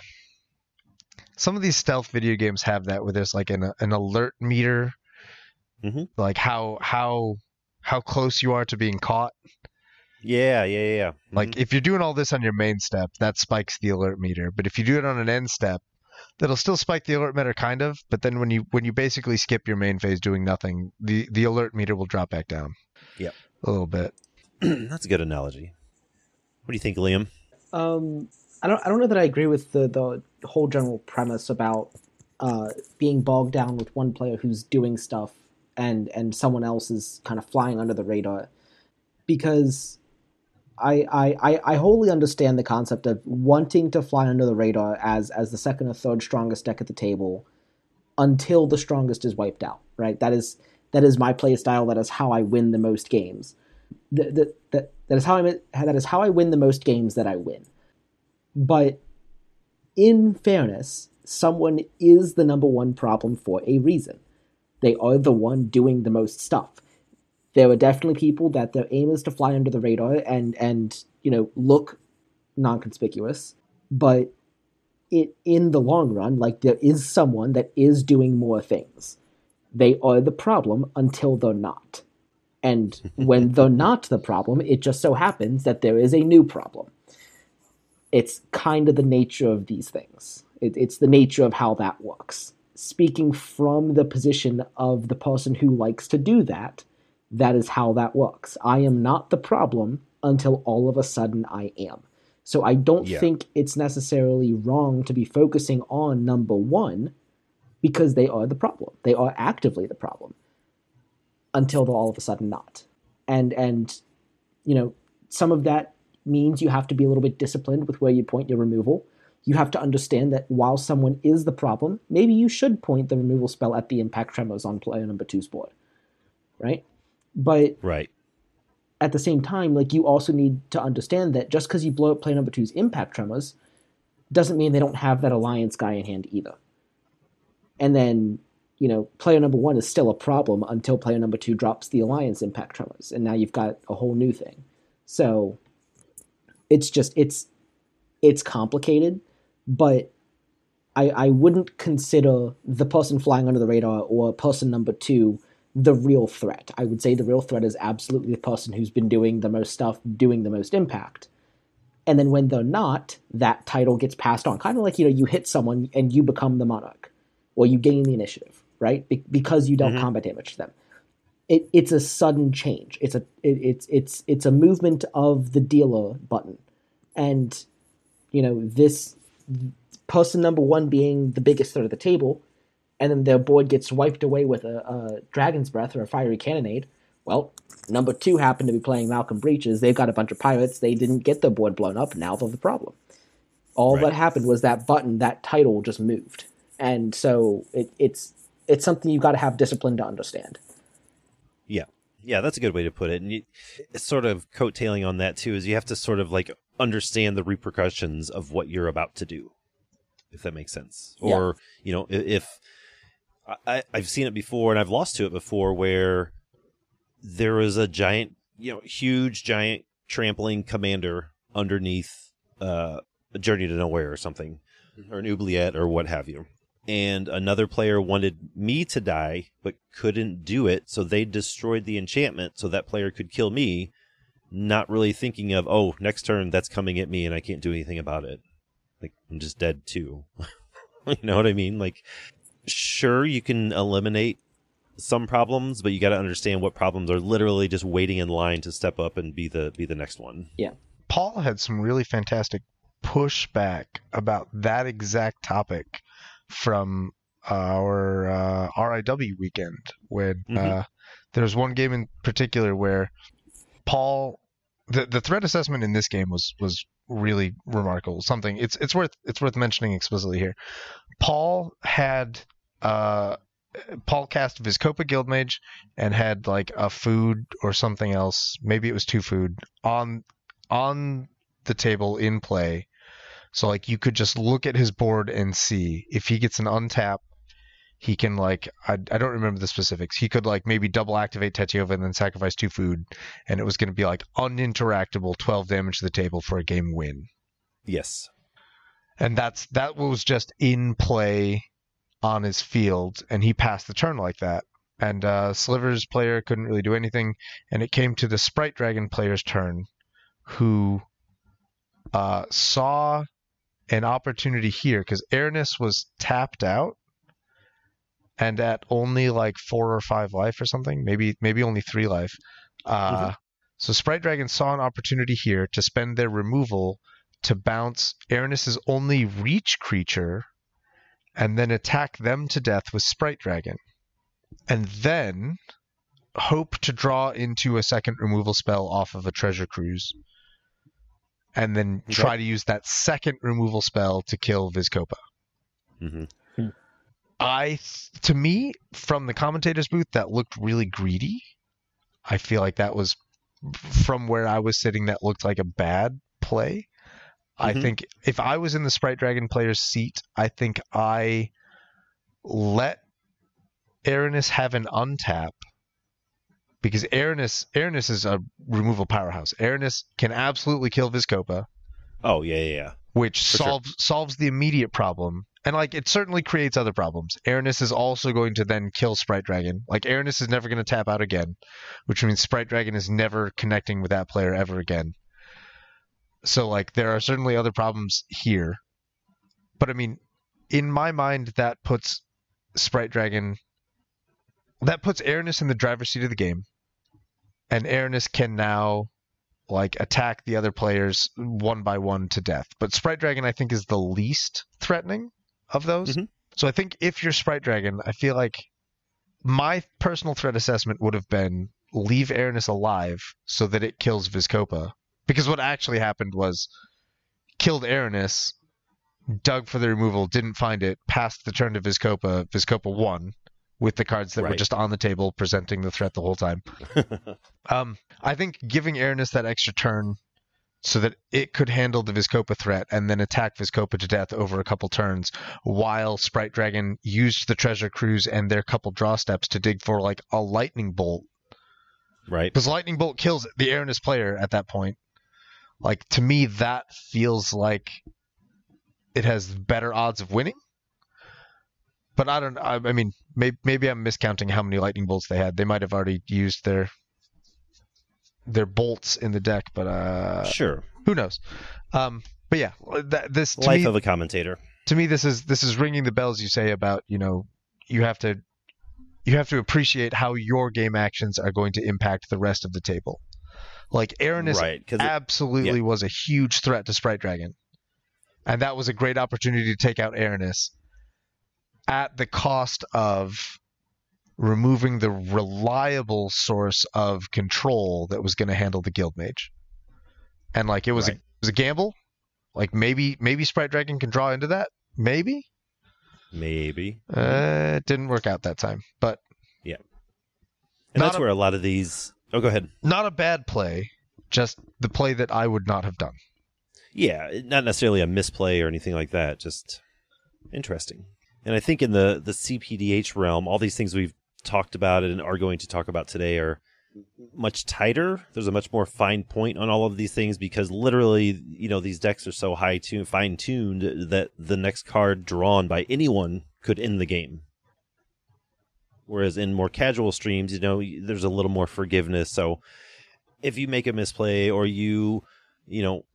some of these stealth video games have that where there's like an an alert meter, Mhm. like how how how close you are to being caught. Yeah, yeah, yeah, yeah. Like Mhm. if you're doing all this on your main step, that spikes the alert meter. But if you do it on an end step, that'll still spike the alert meter kind of. But then when you when you basically skip your main phase doing nothing, the the alert meter will drop back down. Yep. A little bit. that's a good analogy. What do you think, Liam? Um, I don't. I don't know that I agree with the the whole general premise about uh, being bogged down with one player who's doing stuff and and someone else is kind of flying under the radar, because I I I, wholly understand the concept of wanting to fly under the radar as as the second or third strongest deck at the table until the strongest is wiped out. Right. That is that is my play style. That is how I win the most games. That that that, that is how I that is how I win the most games that I win. But in fairness, someone is the number one problem for a reason. They are the one doing the most stuff. There are definitely people that their aim is to fly under the radar and and you know look non-conspicuous, but it in the long run, like there is someone that is doing more things. They are the problem until they're not. And when they're not the problem, it just so happens that there is a new problem it's kind of the nature of these things. It, it's the nature of how that works. Speaking from the position of the person who likes to do that, that is how that works. I am not the problem until all of a sudden I am. So I don't Yeah. think it's necessarily wrong to be focusing on number one because they are the problem. They are actively the problem until they're all of a sudden not. And and you know, some of that means you have to be a little bit disciplined with where you point your removal. You have to understand that while someone is the problem, maybe you should point the removal spell at the impact tremors on player number two's board. Right? But Right. at the same time, like you also need to understand that just because you blow up player number two's impact tremors doesn't mean they don't have that alliance guy in hand either. And then, you know, player number one is still a problem until player number two drops the alliance impact tremors, and now you've got a whole new thing. So it's just it's it's complicated, but I I wouldn't consider the person flying under the radar or person number two the real threat. I would say the real threat is absolutely the person who's been doing the most stuff, doing the most impact. And then when they're not, that title gets passed on. Kind of like, you know, you hit someone and you become the monarch or you gain the initiative, right? Be- because you dealt Mhm. combat damage to them. It, it's a sudden change. It's a it, it's it's it's a movement of the dealer button, and you know this person number one being the biggest threat of the table, and then their board gets wiped away with a, a dragon's breath or a fiery cannonade. Well, number two happened to be playing Malcolm Breeches. They've got a bunch of pirates. They didn't get their board blown up. Now they're the problem. All Right. that happened was that button, that title just moved, and so it, it's it's something you've got to have discipline to understand. Yeah. Yeah, that's a good way to put it. And you, it's sort of coattailing on that too is you have to sort of like understand the repercussions of what you're about to do, if that makes sense. Yeah. Or you know, if I, I've seen it before and I've lost to it before, where there was a giant, you know, huge giant trampling commander underneath uh, a Journey to Nowhere or something, or an oubliette or what have you. And another player wanted me to die but couldn't do it. So they destroyed the enchantment so that player could kill me not really thinking of oh next turn that's coming at me and i can't do anything about it. Like i'm just dead too. You know what i mean? Like sure you can eliminate some problems but you got to understand what problems are literally just waiting in line to step up and be the be the next one Yeah. Paul had some really fantastic pushback about that exact topic from our uh, RIW weekend when Mhm. uh, there was one game in particular where Paul the the threat assessment in this game was was really remarkable something it's it's worth it's worth mentioning explicitly here Paul had uh Paul cast Vizkopa Guildmage and had like a food or something else maybe it was two food on on the table in play. So like you could just look at his board and see if he gets an untap, he can like I, I don't remember the specifics. He could like maybe double activate Tatyova and then sacrifice two food, and it was going to be like uninteractable twelve damage to the table for a game win. yes And that's that was just in play on his field, and he passed the turn like that. And uh, Sliver's player couldn't really do anything, and it came to the Sprite Dragon player's turn, who uh, saw an opportunity here because Airness was tapped out and at only like four or five life or something, maybe maybe only three life. Uh, So Sprite Dragon saw an opportunity here to spend their removal to bounce Airness's only reach creature and then attack them to death with Sprite Dragon. And then hope to draw into a second removal spell off of a treasure cruise. And then try to use that second removal spell to kill Vizkopa. hmm I to me from the commentators booth that looked really greedy. I feel like that was from where I was sitting that looked like a bad play. I Mhm. think if I was in the Sprite Dragon player's seat, I think I let Aranis have an untap because Aranis Aranis is a removal powerhouse. Aranis can absolutely kill Vizkopa. oh yeah yeah yeah which For sure. solves solves the immediate problem. And like it certainly creates other problems. Airness is also going to then kill Sprite Dragon. Like Airness is never going to tap out again, which means Sprite Dragon is never connecting with that player ever again. So like there are certainly other problems here. But I mean, in my mind that puts Sprite Dragon that puts Airness in the driver's seat of the game. And Airness can now like attack the other players one by one to death. But Sprite Dragon, I think, is the least threatening of those. Mhm. So I think if you're Sprite Dragon, I feel like my personal threat assessment would have been leave Aranus alive so that it kills Vizkopa. Because what actually happened was killed Aranus, dug for the removal, didn't find it, passed the turn to Vizkopa. Vizkopa won with the cards that were just on the table presenting the threat the whole time. Um, I think giving Aranus that extra turn so that it could handle the Vizkopa threat and then attack Vizkopa to death over a couple turns while Sprite Dragon used the Treasure Cruise and their couple draw steps to dig for like a Lightning Bolt. right. Because Lightning Bolt kills the Aranus player at that point. Like, to me, that feels like it has better odds of winning. But I don't I, I mean, maybe, maybe I'm miscounting how many Lightning Bolts they had. They might have already used their their bolts in the deck, but uh, Sure. who knows? Um, but yeah, that, this to Life me, of a commentator. to me this is this is ringing the bells you say about you know you have to you have to appreciate how your game actions are going to impact the rest of the table. Like Aranus Right. Absolutely was a huge threat to Sprite Dragon, and that was a great opportunity to take out Aranus at the cost of removing the reliable source of control that was going to handle the guild mage. And like it was a it was a gamble. Like maybe maybe Sprite Dragon can draw into that. Maybe. maybe. Uh, it didn't work out that time. But yeah. And that's a- where a lot of these. Oh, go ahead. not a bad play. Just the play that I would not have done. Yeah, not necessarily a misplay or anything like that. Just interesting. And I think in the the CPDH realm, all these things we've talked about and are going to talk about today are much tighter. There's a much more fine point on all of these things because literally, you know, these decks are so high tuned, fine tuned that the next card drawn by anyone could end the game. Whereas in more casual streams, you know, there's a little more forgiveness. So if you make a misplay or you, you know,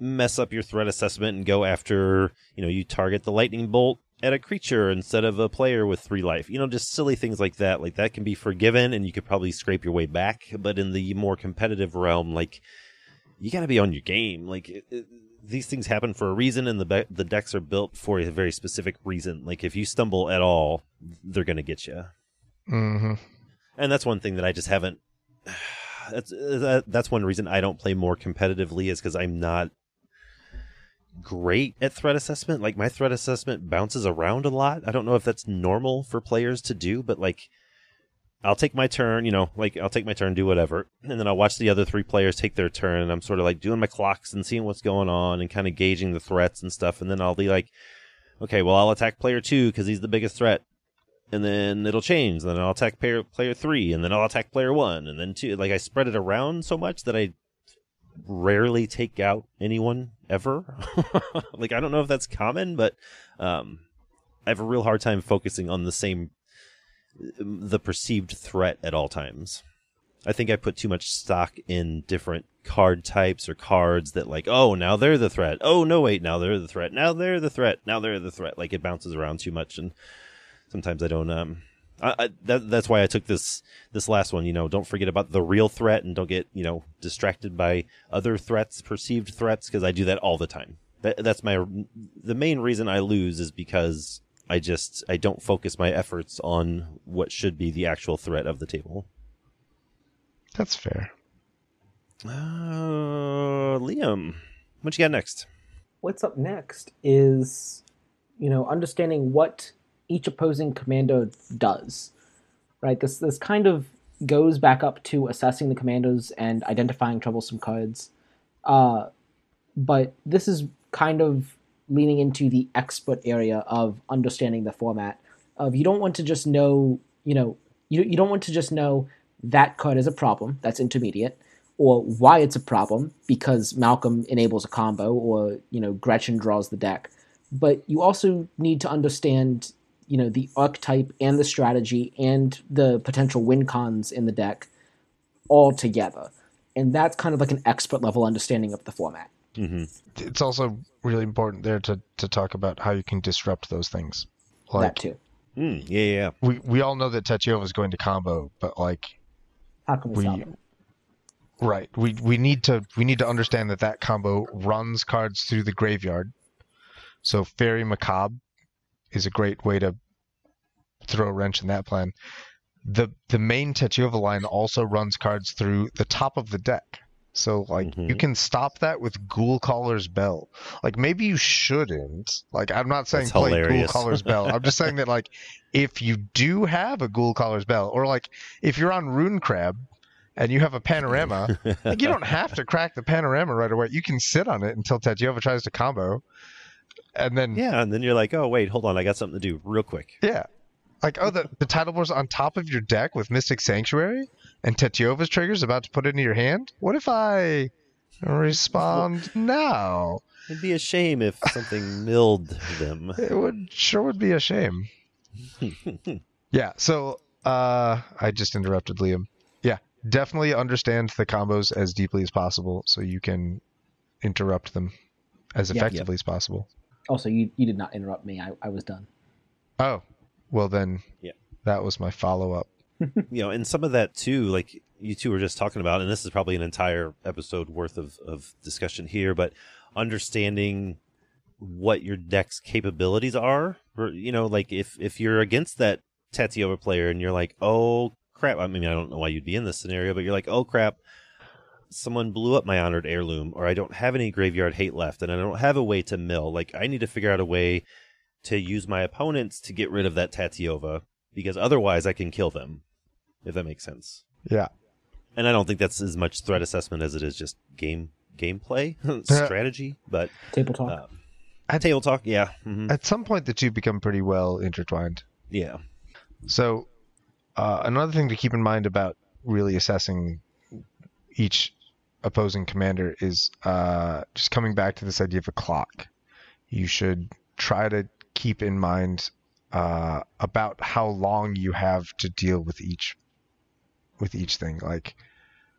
mess up your threat assessment and go after, you know, you target the lightning bolt at a creature instead of a player with three life. You know, just silly things like that. Like that can be forgiven and you could probably scrape your way back. But in the more competitive realm, like you got to be on your game. Like it, it, these things happen for a reason, and the be- the decks are built for a very specific reason. Like if you stumble at all, they're gonna get you. Mm-hmm. And that's one thing that I just haven't. That's that's one reason I don't play more competitively is because I'm not great at threat assessment. Like my threat assessment bounces around a lot. I don't know if that's normal for players to do, but like I'll take my turn, you know, like I'll take my turn, do whatever, and then I'll watch the other three players take their turn, and I'm sort of like doing my clocks and seeing what's going on and kind of gauging the threats and stuff, and then I'll be like, okay, well I'll attack player two because he's the biggest threat, and then it'll change. And Then I'll attack player player three, and then I'll attack player one, and then two. Like I spread it around so much that I rarely take out anyone ever. like I don't know if that's common, but um, I have a real hard time focusing on the same the perceived threat at all times. I think I put too much stock in different card types or cards that like, oh, now they're the threat. Oh no, wait, now they're the threat. Now they're the threat. Now they're the threat. Like it bounces around too much, and sometimes I don't. Um, I, I that that's why I took this this last one. You know, don't forget about the real threat, and don't get you know distracted by other threats, perceived threats, because I do that all the time. That, that's my the main reason I lose is because I just I don't focus my efforts on what should be the actual threat of the table. That's fair. Uh, Liam, what you got next? What's up next is, you know, understanding what each opposing commando does. Right. This this kind of goes back up to assessing the commandos and identifying troublesome cards. Uh, but this is kind of leaning into the expert area of understanding the format. Of you don't want to just know, you know, you you don't want to just know that card is a problem. That's intermediate or why it's a problem because Malcolm enables a combo or you know Gretchen draws the deck. But you also need to understand you know the archetype and the strategy and the potential win cons in the deck all together. And that's kind of like an expert level understanding of the format. Mm-hmm. It's also really important there to, to talk about how you can disrupt those things. Like that too. Mm, yeah, yeah, yeah. we we all know that Tatyova is going to combo, but like How can we, We- stop it? Right. We we need to we need to understand that that combo runs cards through the graveyard. So Faerie Macabre is a great way to throw a wrench in that plan. The the main Tatyova line also runs cards through the top of the deck. So like you Mhm. can stop that with Ghoul Caller's Bell. Like maybe you shouldn't. Like I'm not saying That's play Ghoul hilarious. Caller's Bell. I'm just saying that like if you do have a Ghoul Caller's Bell, or like if you're on Ruin Crab and you have a panorama, like you don't have to crack the panorama right away. You can sit on it until Tatyova tries to combo. And then yeah, and then you're like, oh wait, hold on, I got something to do real quick. yeah. Like, oh, the, the title board's on top of your deck with Mystic Sanctuary and Tatyova's trigger's about to put it into your hand? What if I respond now? It'd be a shame if something milled them. It would sure would be a shame. Yeah, so uh I just interrupted Liam. Yeah, definitely understand the combos as deeply as possible so you can interrupt them as Yeah. effectively as possible. Also, you you did not interrupt me. I, I was done. Oh, well then Yeah. that was my follow up. you know, and some of that too, like you two were just talking about, and this is probably an entire episode worth of, of discussion here, but understanding what your deck's capabilities are. You know, like if if you're against that Tatyova player and you're like, oh crap, I mean, I don't know why you'd be in this scenario, but you're like, oh crap, someone blew up my honored heirloom, or I don't have any graveyard hate left, and I don't have a way to mill. Like, I need to figure out a way to use my opponents to get rid of that Tatyova because otherwise I can kill them, if that makes sense. Yeah. And I don't think that's as much threat assessment as it is just game gameplay strategy. But Table talk. uh, table talk, yeah, hmm At some point the two become pretty well intertwined. yeah, So, uh, another thing to keep in mind about really assessing each opposing commander is uh, just coming back to this idea of a clock. You should try to keep in mind uh, about how long you have to deal with each with each thing. Like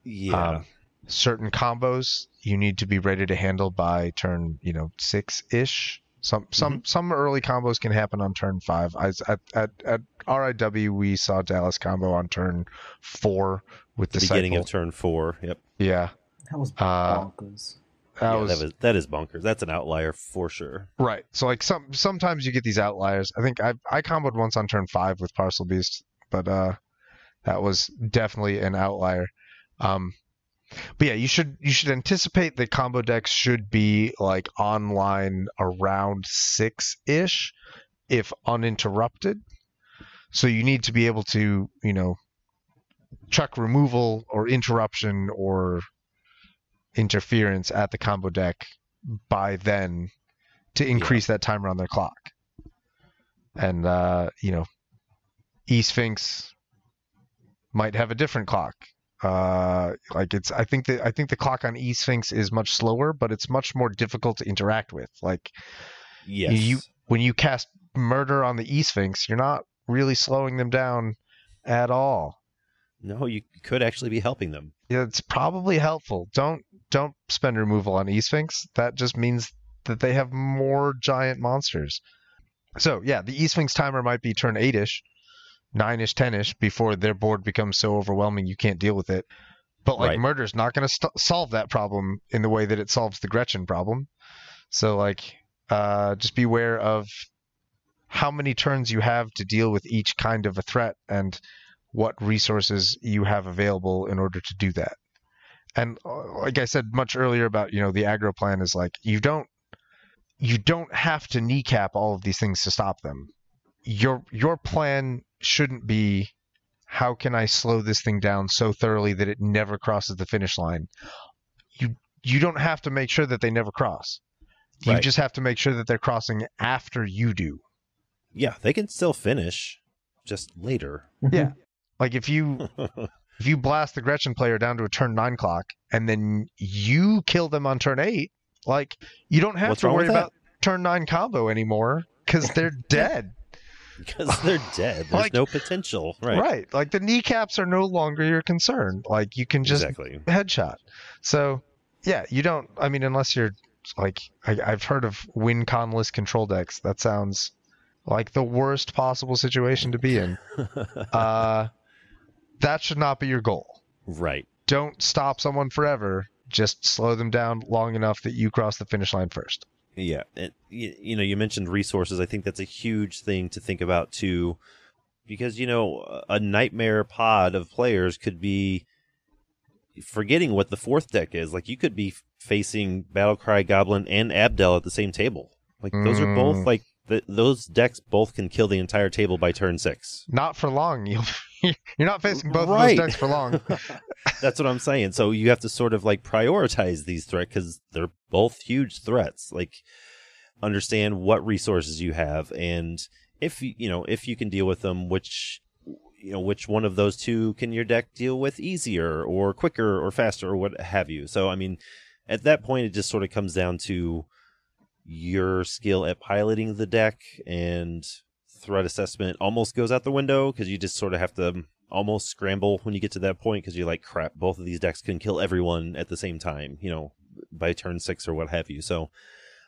yeah, um, certain combos you need to be ready to handle by turn, you know, six ish. Some some some early combos can happen on turn five. I, at, at at RIW we saw Dallas combo on turn four with the Disciple. beginning of turn four. Yep, yeah, that was uh, that yeah, was, that was that is bonkers. That's an outlier for sure. right. So like some sometimes you get these outliers. I think I I comboed once on turn five with Parcel Beast, but uh, that was definitely an outlier. Um, but yeah, you should you should anticipate that combo decks should be like online around six ish, if uninterrupted. So you need to be able to you know chuck removal or interruption or interference at the combo deck by then to increase that timer on their clock. And uh, you know, E Sphinx might have a different clock. Uh, like it's I think that I think the clock on eSphinx is much slower, but it's much more difficult to interact with. Like Yes, you when you cast murder on the eSphinx, you're not really slowing them down at all. no, you could actually be helping them. Yeah, it's probably helpful. Don't don't spend removal on eSphinx. That just means that they have more giant monsters. So yeah, the eSphinx timer might be turn eight ish, nine ish, ten ish before their board becomes so overwhelming you can't deal with it. But like Right. murder's not going to st- solve that problem in the way that it solves the Gretchen problem. So like, uh, just beware of how many turns you have to deal with each kind of a threat and what resources you have available in order to do that. And uh, like I said much earlier about, you know, the aggro plan is like you don't you don't have to kneecap all of these things to stop them. Your your plan shouldn't be how can I slow this thing down so thoroughly that it never crosses the finish line. You you don't have to make sure that they never cross. You Right. just have to make sure that they're crossing after you do. Yeah, they can still finish, just later. Mm-hmm. Yeah. Like if you if you blast the Gretchen player down to a turn nine clock and then you kill them on turn eight, like you don't have What's to worry about turn nine combo anymore because they're dead. Because they're dead. There's Like- no potential, right? right. Like the kneecaps are no longer your concern. Like you can just exactly. headshot. So yeah, you don't. I mean, unless you're like I, I've heard of win conless control decks. That sounds like the worst possible situation to be in. uh, that should not be your goal. right. don't stop someone forever. Just slow them down long enough that you cross the finish line first. Yeah, and you, you know, you mentioned resources. I think that's a huge thing to think about too, because you know, a nightmare pod of players could be forgetting what the fourth deck is. Like you could be facing Battlecry Goblin and Abdel at the same table. Like those are both Mm. like th those decks both can kill the entire table by turn six. Not for long. You'll you're not facing both Right. of those decks for long. That's what I'm saying. So you have to sort of like prioritize these threats because they're both huge threats. Like understand what resources you have and if you you know if you can deal with them, which you know which one of those two can your deck deal with easier or quicker or faster or what have you. So I mean, at that point, it just sort of comes down to your skill at piloting the deck and threat assessment almost goes out the window because you just sort of have to almost scramble when you get to that point because you're like, crap, both of these decks can kill everyone at the same time, you know, by turn six or what have you. So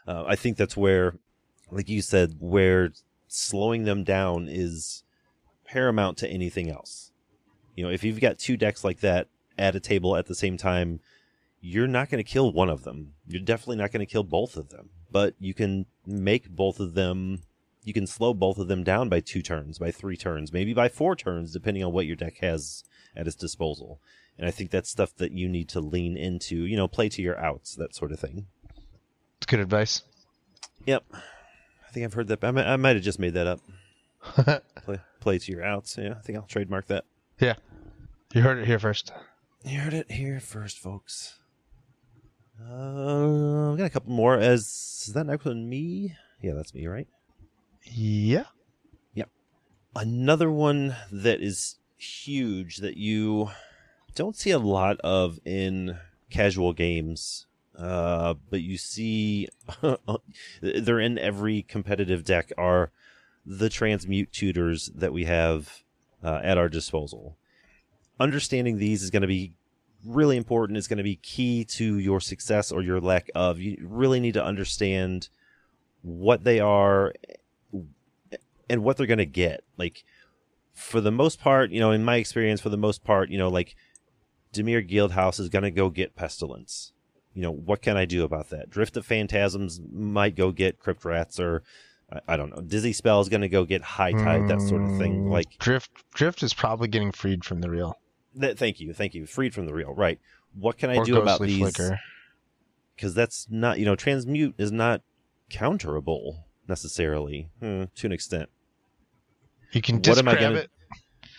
uh, I think that's where, like you said, where slowing them down is paramount to anything else. You know, if you've got two decks like that at a table at the same time, you're not going to kill one of them. You're definitely not going to kill both of them, but you can make both of them. You can slow both of them down by two turns, by three turns, maybe by four turns, depending on what your deck has at its disposal. And I think that's stuff that you need to lean into, you know, play to your outs, that sort of thing. It's good advice. Yep. I think I've heard that. I might, I might have just made that up. Play, play to your outs. Yeah, I think I'll trademark that. yeah. You heard it here first. You heard it here first, folks. Uh, we got a couple more. As is that next one me? Yeah, that's me, right? Yeah. Yeah. Another one that is huge that you don't see a lot of in casual games, uh, but you see they're in every competitive deck are the transmute tutors that we have uh, at our disposal. Understanding these is going to be really important. It's going to be key to your success or your lack of. You really need to understand what they are and what they're going to get. Like, for the most part, you know, in my experience, for the most part, you know, like, Dimir Guildhouse is going to go get Pestilence. You know, what can I do about that? Drift of Phantasms might go get Crypt Rats, or I, don't know. Dizzy Spell is going to go get High Tide, that sort of thing. Mm, Like, drift. Drift is probably getting freed from the real. th- thank you, thank you. Freed from the real, right? What can I or do about these? flicker. Because that's not, you know, transmute is not counterable necessarily hmm, to an extent. You can What am I gonna- it.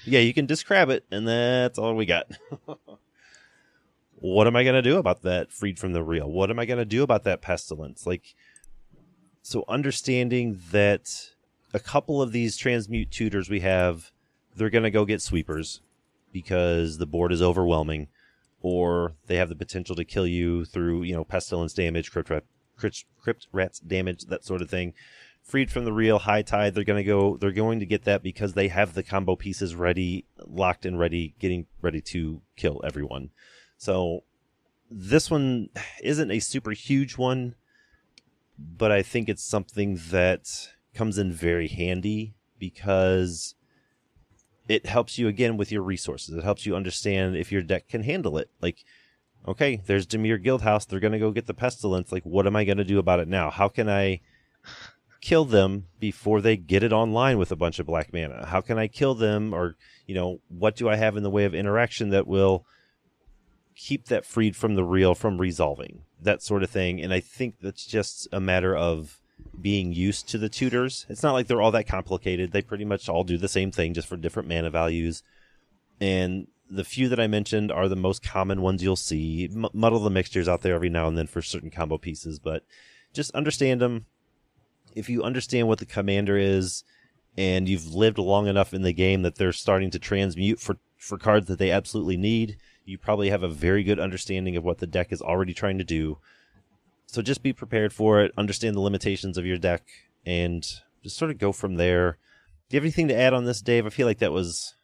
Yeah, you can discrab it, and that's all we got. what am I going to do about that freed from the real? What am I going to do about that pestilence? Like, so understanding that a couple of these transmute tutors we have, they're going to go get sweepers because the board is overwhelming, or they have the potential to kill you through, you know, pestilence damage, crypt, rat, crypt, crypt rats damage, that sort of thing freed from the real high tide they're going to go they're going to get that because they have the combo pieces ready locked and ready getting ready to kill everyone. So this one isn't a super huge one but i think it's something that comes in very handy because it helps you again with your resources. It helps you understand if your deck can handle it. Like okay there's Dimir guildhouse they're going to go get the pestilence. Like what am i going to do about it now? How can i kill them before they get it online with a bunch of black mana? How can I kill them or, you know, what do I have in the way of interaction that will keep that freed from the real from resolving? That sort of thing. And I think that's just a matter of being used to the tutors. It's not like they're all that complicated. They pretty much all do the same thing just for different mana values. And the few that I mentioned are the most common ones you'll see. M- muddle the mixtures out there every now and then for certain combo pieces, but just understand them, if you understand what the commander is and you've lived long enough in the game that they're starting to transmute for, for cards that they absolutely need, you probably have a very good understanding of what the deck is already trying to do. So just be prepared for it, understand the limitations of your deck, and just sort of go from there. Do you have anything to add on this, Dave? I feel like that was.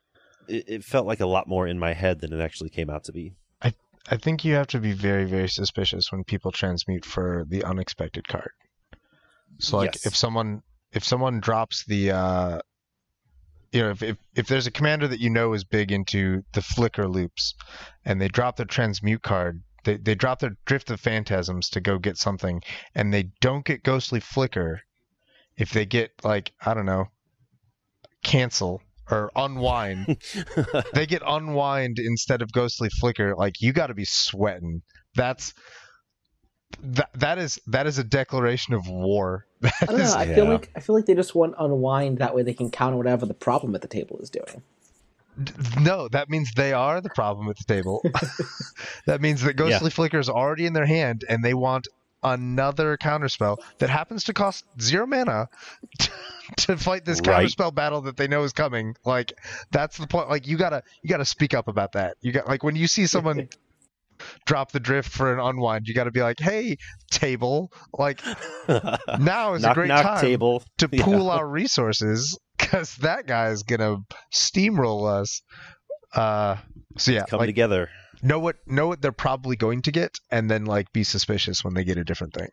It, it felt like a lot more in my head than it actually came out to be. I think you have to be very, very suspicious when people transmute for the unexpected card. So like Yes. if someone if someone drops the uh you know, if, if if there's a commander that you know is big into the flicker loops and they drop their transmute card they they drop their drift of phantasms to go get something, and they don't get ghostly flicker. If they get like I don't know, cancel or unwind, they get unwind instead of ghostly flicker. Like you got to be sweating. That's that that is that is a declaration of war. That I don't know. is- I feel Yeah. like I feel like they just want to unwind. That way they can counter whatever the problem at the table is doing. No, that means they are the problem at the table. that means that Ghostly Flicker is already in their hand, and they want another counterspell that happens to cost zero mana to fight this Right. counterspell battle that they know is coming. Like that's the point. Like you gotta you gotta speak up about that. You got like when you see someone drop the drift for an unwind, you gotta be like, hey, table, like now is knock a great knock time table. to Yeah. pool our resources because that guy is gonna steamroll us. Uh, so yeah, Come like together. know what know what they're probably going to get, and then like be suspicious when they get a different thing.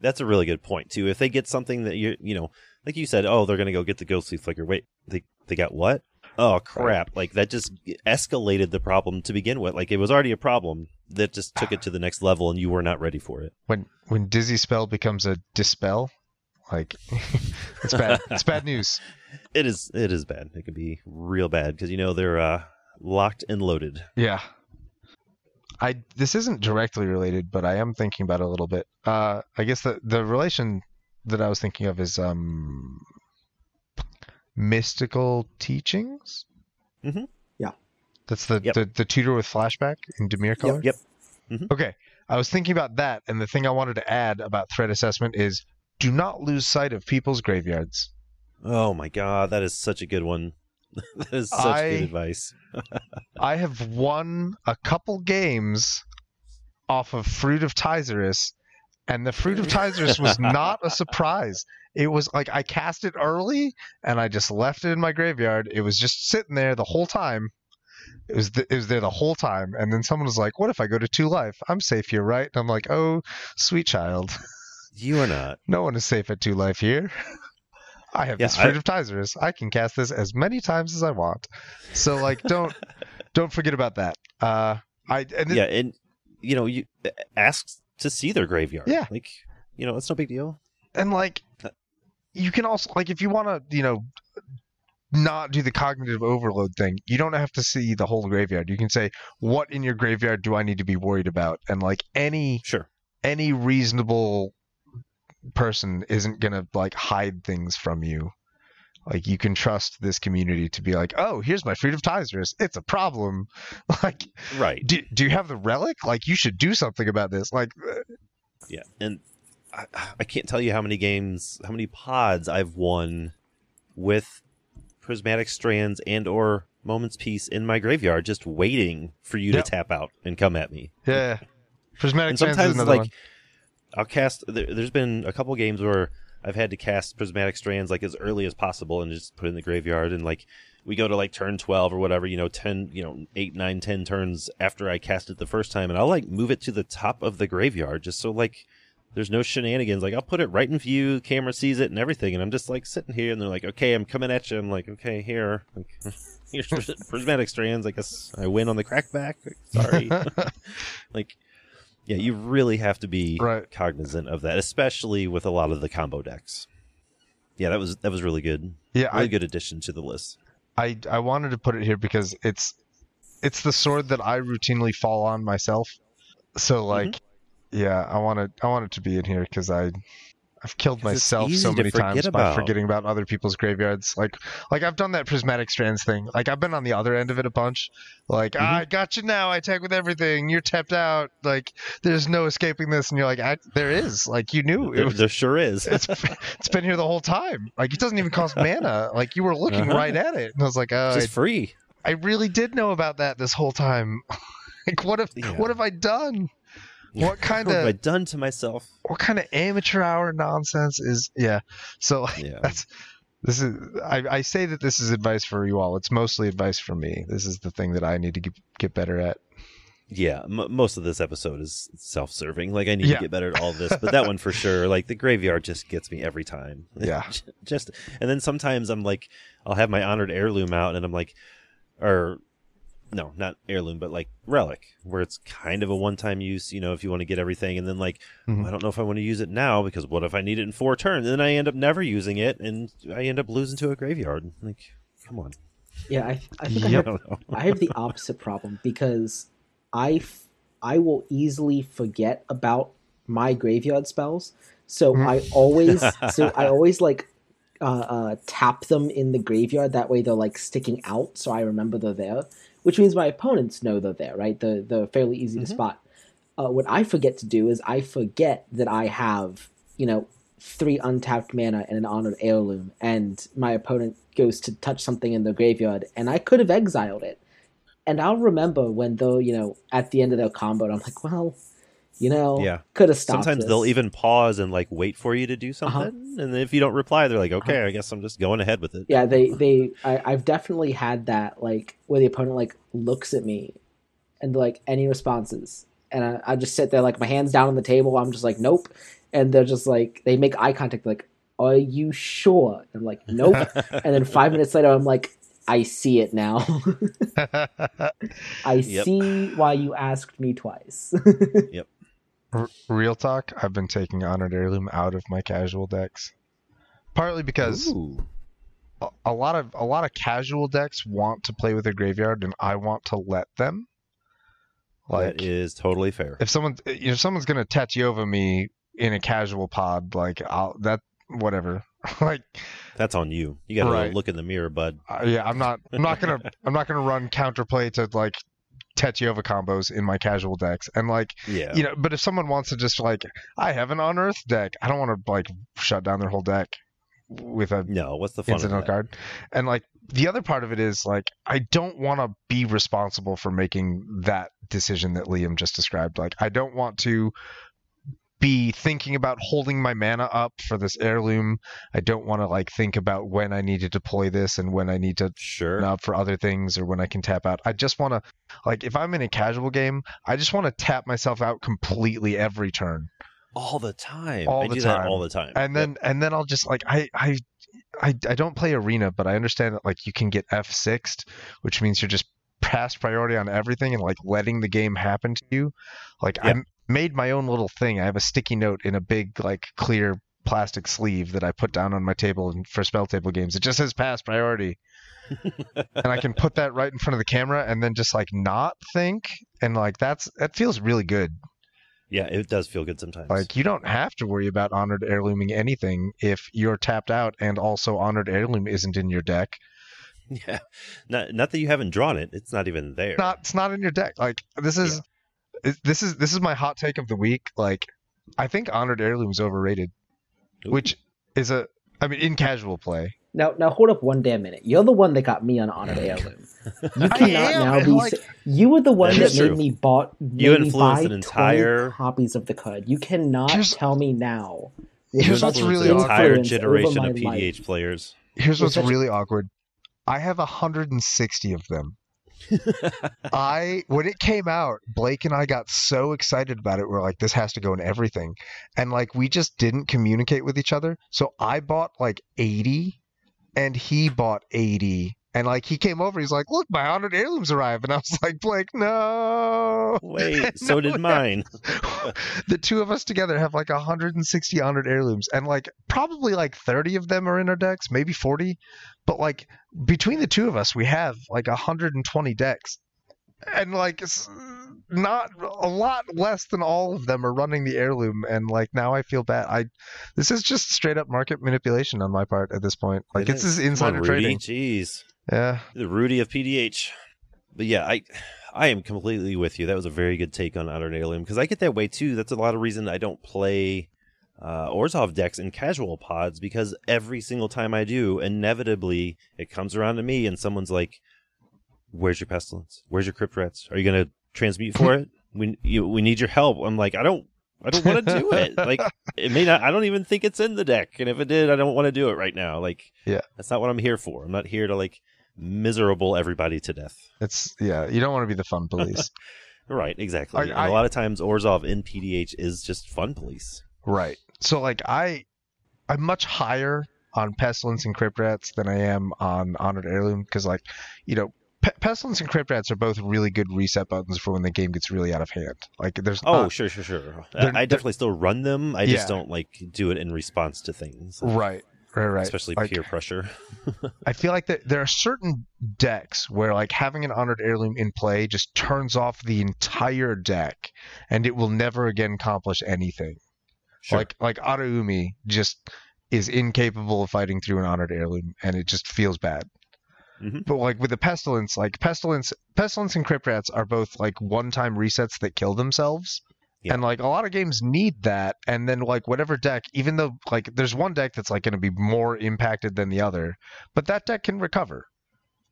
That's a really good point too. If they get something that you you know, like you said, oh, they're gonna go get the ghostly flicker. Wait, they they got what? Oh crap! Like that just escalated the problem to begin with. Like it was already a problem that just took it to the next level, and you were not ready for it. When when dizzy spell becomes a dispel, like it's bad. it's bad news. It is it is bad. It can be real bad because you know they're uh, locked and loaded. Yeah. I this isn't directly related, but I am thinking about it a little bit. Uh, I guess the the relation that I was thinking of is um, mystical teachings. Mm-hmm. Yeah. That's the, Yep. the the tutor with flashback in Dimir color. Yep. mm-hmm Okay, I was thinking about that, and the thing I wanted to add about threat assessment is do not lose sight of people's graveyards. Oh my god, that is such a good one. that is such I- good advice. I have won a couple games off of Fruit of Tizerus, and the Fruit of Tizerus was not a surprise. It was like I cast it early and I just left it in my graveyard. It was just sitting there the whole time. It was th- it was there the whole time, and then someone was like, "What if I go to two life? I'm safe here, right?" And I'm like, "Oh, sweet child, You are not. no one is safe at two life here." I have Yeah, this Fruit I- of Tizerus. I can cast this as many times as I want. So like, don't don't forget about that. Uh, I and it- yeah, and you know, you ask to see their graveyard. Yeah. like you know, it's no big deal. and like you can also like if you want to you know not do the cognitive overload thing you don't have to see the whole graveyard. You can say what in your graveyard do i need to be worried about? And like any Sure. any reasonable person isn't gonna like hide things from you. Like you can trust this community to be like oh here's my fruit of Tizerus. it's a problem. Like Right. do, do you have the relic? Like you should do something about this. Like uh, Yeah, and I, I can't tell you how many games, how many pods I've won with prismatic strands and or Moment's Peace in my graveyard, just waiting for you Yep. to tap out and come at me. yeah prismatic and sometimes another like one. I'll cast. There, there's been a couple games where I've had to cast prismatic strands like as early as possible and just put it in the graveyard and like we go to like turn 12 or whatever you know 10 you know 8 9 10 turns after i cast it the first time and i'll like move it to the top of the graveyard just so like there's no shenanigans. Like i'll put it right in view camera sees it and everything and i'm just like sitting here and they're like okay i'm coming at you. I'm like okay here. Like, here's prismatic strands. I guess i win on the crackback. Sorry. Like yeah you really have to be Right. cognizant of that especially with a lot of the combo decks. Yeah that was that was really good. Yeah really I, good addition to the list. I I wanted to put it here because it's it's the sword that I routinely fall on myself. So like, mm-hmm. Yeah, I want it I want it to be in here because I I've killed myself so many times by about. forgetting about other people's graveyards. Like like I've done that prismatic strands thing. Like I've been on the other end of it a bunch. Like Mm-hmm. I got you now. I tag with everything. You're tapped out. Like there's no escaping this. And you're like, I, there is. Like you knew it there, was there sure is it's it's been here the whole time. Like it doesn't even cost mana. Like you were looking Uh-huh. right at it, and I was like, oh, just free I, I really did know about that this whole time. like what have Yeah. what have I done? What kind what have I of done to myself what kind of amateur hour nonsense is? Yeah. So yeah that's this is I, I say that this is advice for you all. It's mostly advice for me. This is the thing that I need to get, get better at. yeah m- most of this episode is self-serving like i need Yeah. to get better at all this but that one for sure like the graveyard just gets me every time Yeah. just and then sometimes i'm like i'll have my honored heirloom out and i'm like or no, not heirloom, but like relic, where it's kind of a one-time use. You know, if you want to get everything, and then like, Mhm. I don't know if I want to use it now because what if I need it in four turns? And then I end up never using it, and I end up losing to a graveyard. Like, come on. Yeah, I, I think I I have don't. I have the opposite problem because I, f- I will easily forget about my graveyard spells. So Mhm. I always so I always like uh, uh, tap them in the graveyard. That way they're like sticking out, so I remember they're there. Which means my opponents know they're there, right? They're, they're fairly easy Mhm. to spot. Uh, what I forget to do is I forget that I have you know three untapped mana and an honored heirloom, and my opponent goes to touch something in the graveyard, and I could have exiled it. And I'll remember when they're, you know, at the end of their combo, I'm like, well, you know, Yeah. could have stopped. Sometimes this. they'll even pause and like wait for you to do something, Uh-huh. and if you don't reply, they're like, "Okay, I guess I'm just going ahead with it." Yeah, they they I, I've definitely had that like where the opponent like looks at me, and like any responses, and I, I just sit there like my hands down on the table. I'm just like, nope, and they're just like they make eye contact like, are you sure? I'm like, nope, and then five minutes later, I'm like. I see it now. I Yep. see why you asked me twice. R- Real talk, I've been taking Honored Heirloom out of my casual decks. Partly because a, a lot of a lot of casual decks want to play with their graveyard and I want to let them. Like that is totally fair. if someone you know, if someone's gonna Tatyova me in a casual pod, like I'll that whatever. like That's on you. You got to Right. look in the mirror, bud. uh, yeah, I'm not I'm not gonna I'm not gonna run counterplay to like Tatyova combos in my casual decks. And like Yeah. you know, but if someone wants to just like I have an unearthed deck, I don't want to like shut down their whole deck with a no, what's the fun of incidental card. And like the other part of it is like I don't want to be responsible for making that decision that Liam just described. Like I don't want to be thinking about holding my mana up for this heirloom. I don't want to like think about when I need to deploy this and when I need to Sure. up for other things or when I can tap out. I just want to like if I'm in a casual game, I just want to tap myself out completely every turn. All the time. All I the do time. that all the time. and then and then I'll just like I I I, I don't play arena, but I understand that like you can get F sixed, which means you're just past priority on everything and like letting the game happen to you. Like I Yeah. Made my own little thing. I have a sticky note in a big like clear plastic sleeve that I put down on my table for SpellTable games. It just says pass priority. and I can put that right in front of the camera and then just like not think and like that's that feels really good. yeah, it does feel good sometimes. Like you don't have to worry about honored heirlooming anything if you're tapped out and also honored heirloom isn't in your deck. yeah. Not not that you haven't drawn it. It's not even there. Not it's not in your deck. Like this is it- this is this is my hot take of the week. Like I think honored heirloom is overrated, Ooh. which is a I mean in casual play. Now, now hold up one damn minute. You're the one that got me on honored heirloom. You cannot am, now be. like- you were the one That that, is made true. me bought. You made me influenced buy an entire- copies of the card. You cannot Here's- tell me now. Here's what's really an awkward. entire generation of PDH life. players. Here's what's really awkward. I have 160 of them. I when it came out, Blake and I got so excited about it. We're like, this has to go in everything, and like we just didn't communicate with each other. So I bought like 80, and he bought 80, and like he came over. He's like, look, my honored heirlooms arrived, and I was like, Blake, no. Wait, so No, did mine. the two of us together have like 160 honored heirlooms, and like probably like 30 of them are in our decks, maybe 40. But like between the two of us, we have like 120 decks, and like it's not a lot less than all of them are running the heirloom. And like now I feel bad. I this is just straight up market manipulation on my part at this point. Like It it's is. this insider on, trading. Jeez. Yeah. the Rudy of PDH. But yeah, I I am completely with you. That was a very good take on Honored Heirloom because I get that way too. That's a lot of reason I don't play uh, Orzhov decks in casual pods because every single time I do, inevitably it comes around to me and someone's like, "Where's your pestilence? Where's your crypt rats? Are you gonna transmute for it? We you, we need your help." I'm like, I don't. I don't want to do it. Like it may not. I don't even think it's in the deck. And if it did, I don't want to do it right now. Like Yeah. that's not what I'm here for. I'm not here to like miserable everybody to death. It's yeah. You don't want to be the fun police. Right, exactly. I- I- a lot of times Orzhov in PDH is just fun police. Right. So like I I'm much higher on pestilence and crypt rats than I am on honored heirloom because like you know Pe- Pestilence and Crypt Rats are both really good reset buttons for when the game gets really out of hand. Like there's Oh, not- sure, sure, sure. I- definitely still run them. I just don't like do it in response to things, right, right, right. especially Like, peer pressure. I feel like that there are certain decks where like having an honored heirloom in play just turns off the entire deck, and it will never again accomplish anything. Sure. Like like Araumi just is incapable of fighting through an honored heirloom, and it just feels bad. Mhm. But like with the pestilence, like pestilence, pestilence and crypt rats are both like one-time resets that kill themselves. Yeah. And like a lot of games need that, and then like whatever deck, even though like there's one deck that's like going to be more impacted than the other, but that deck can recover.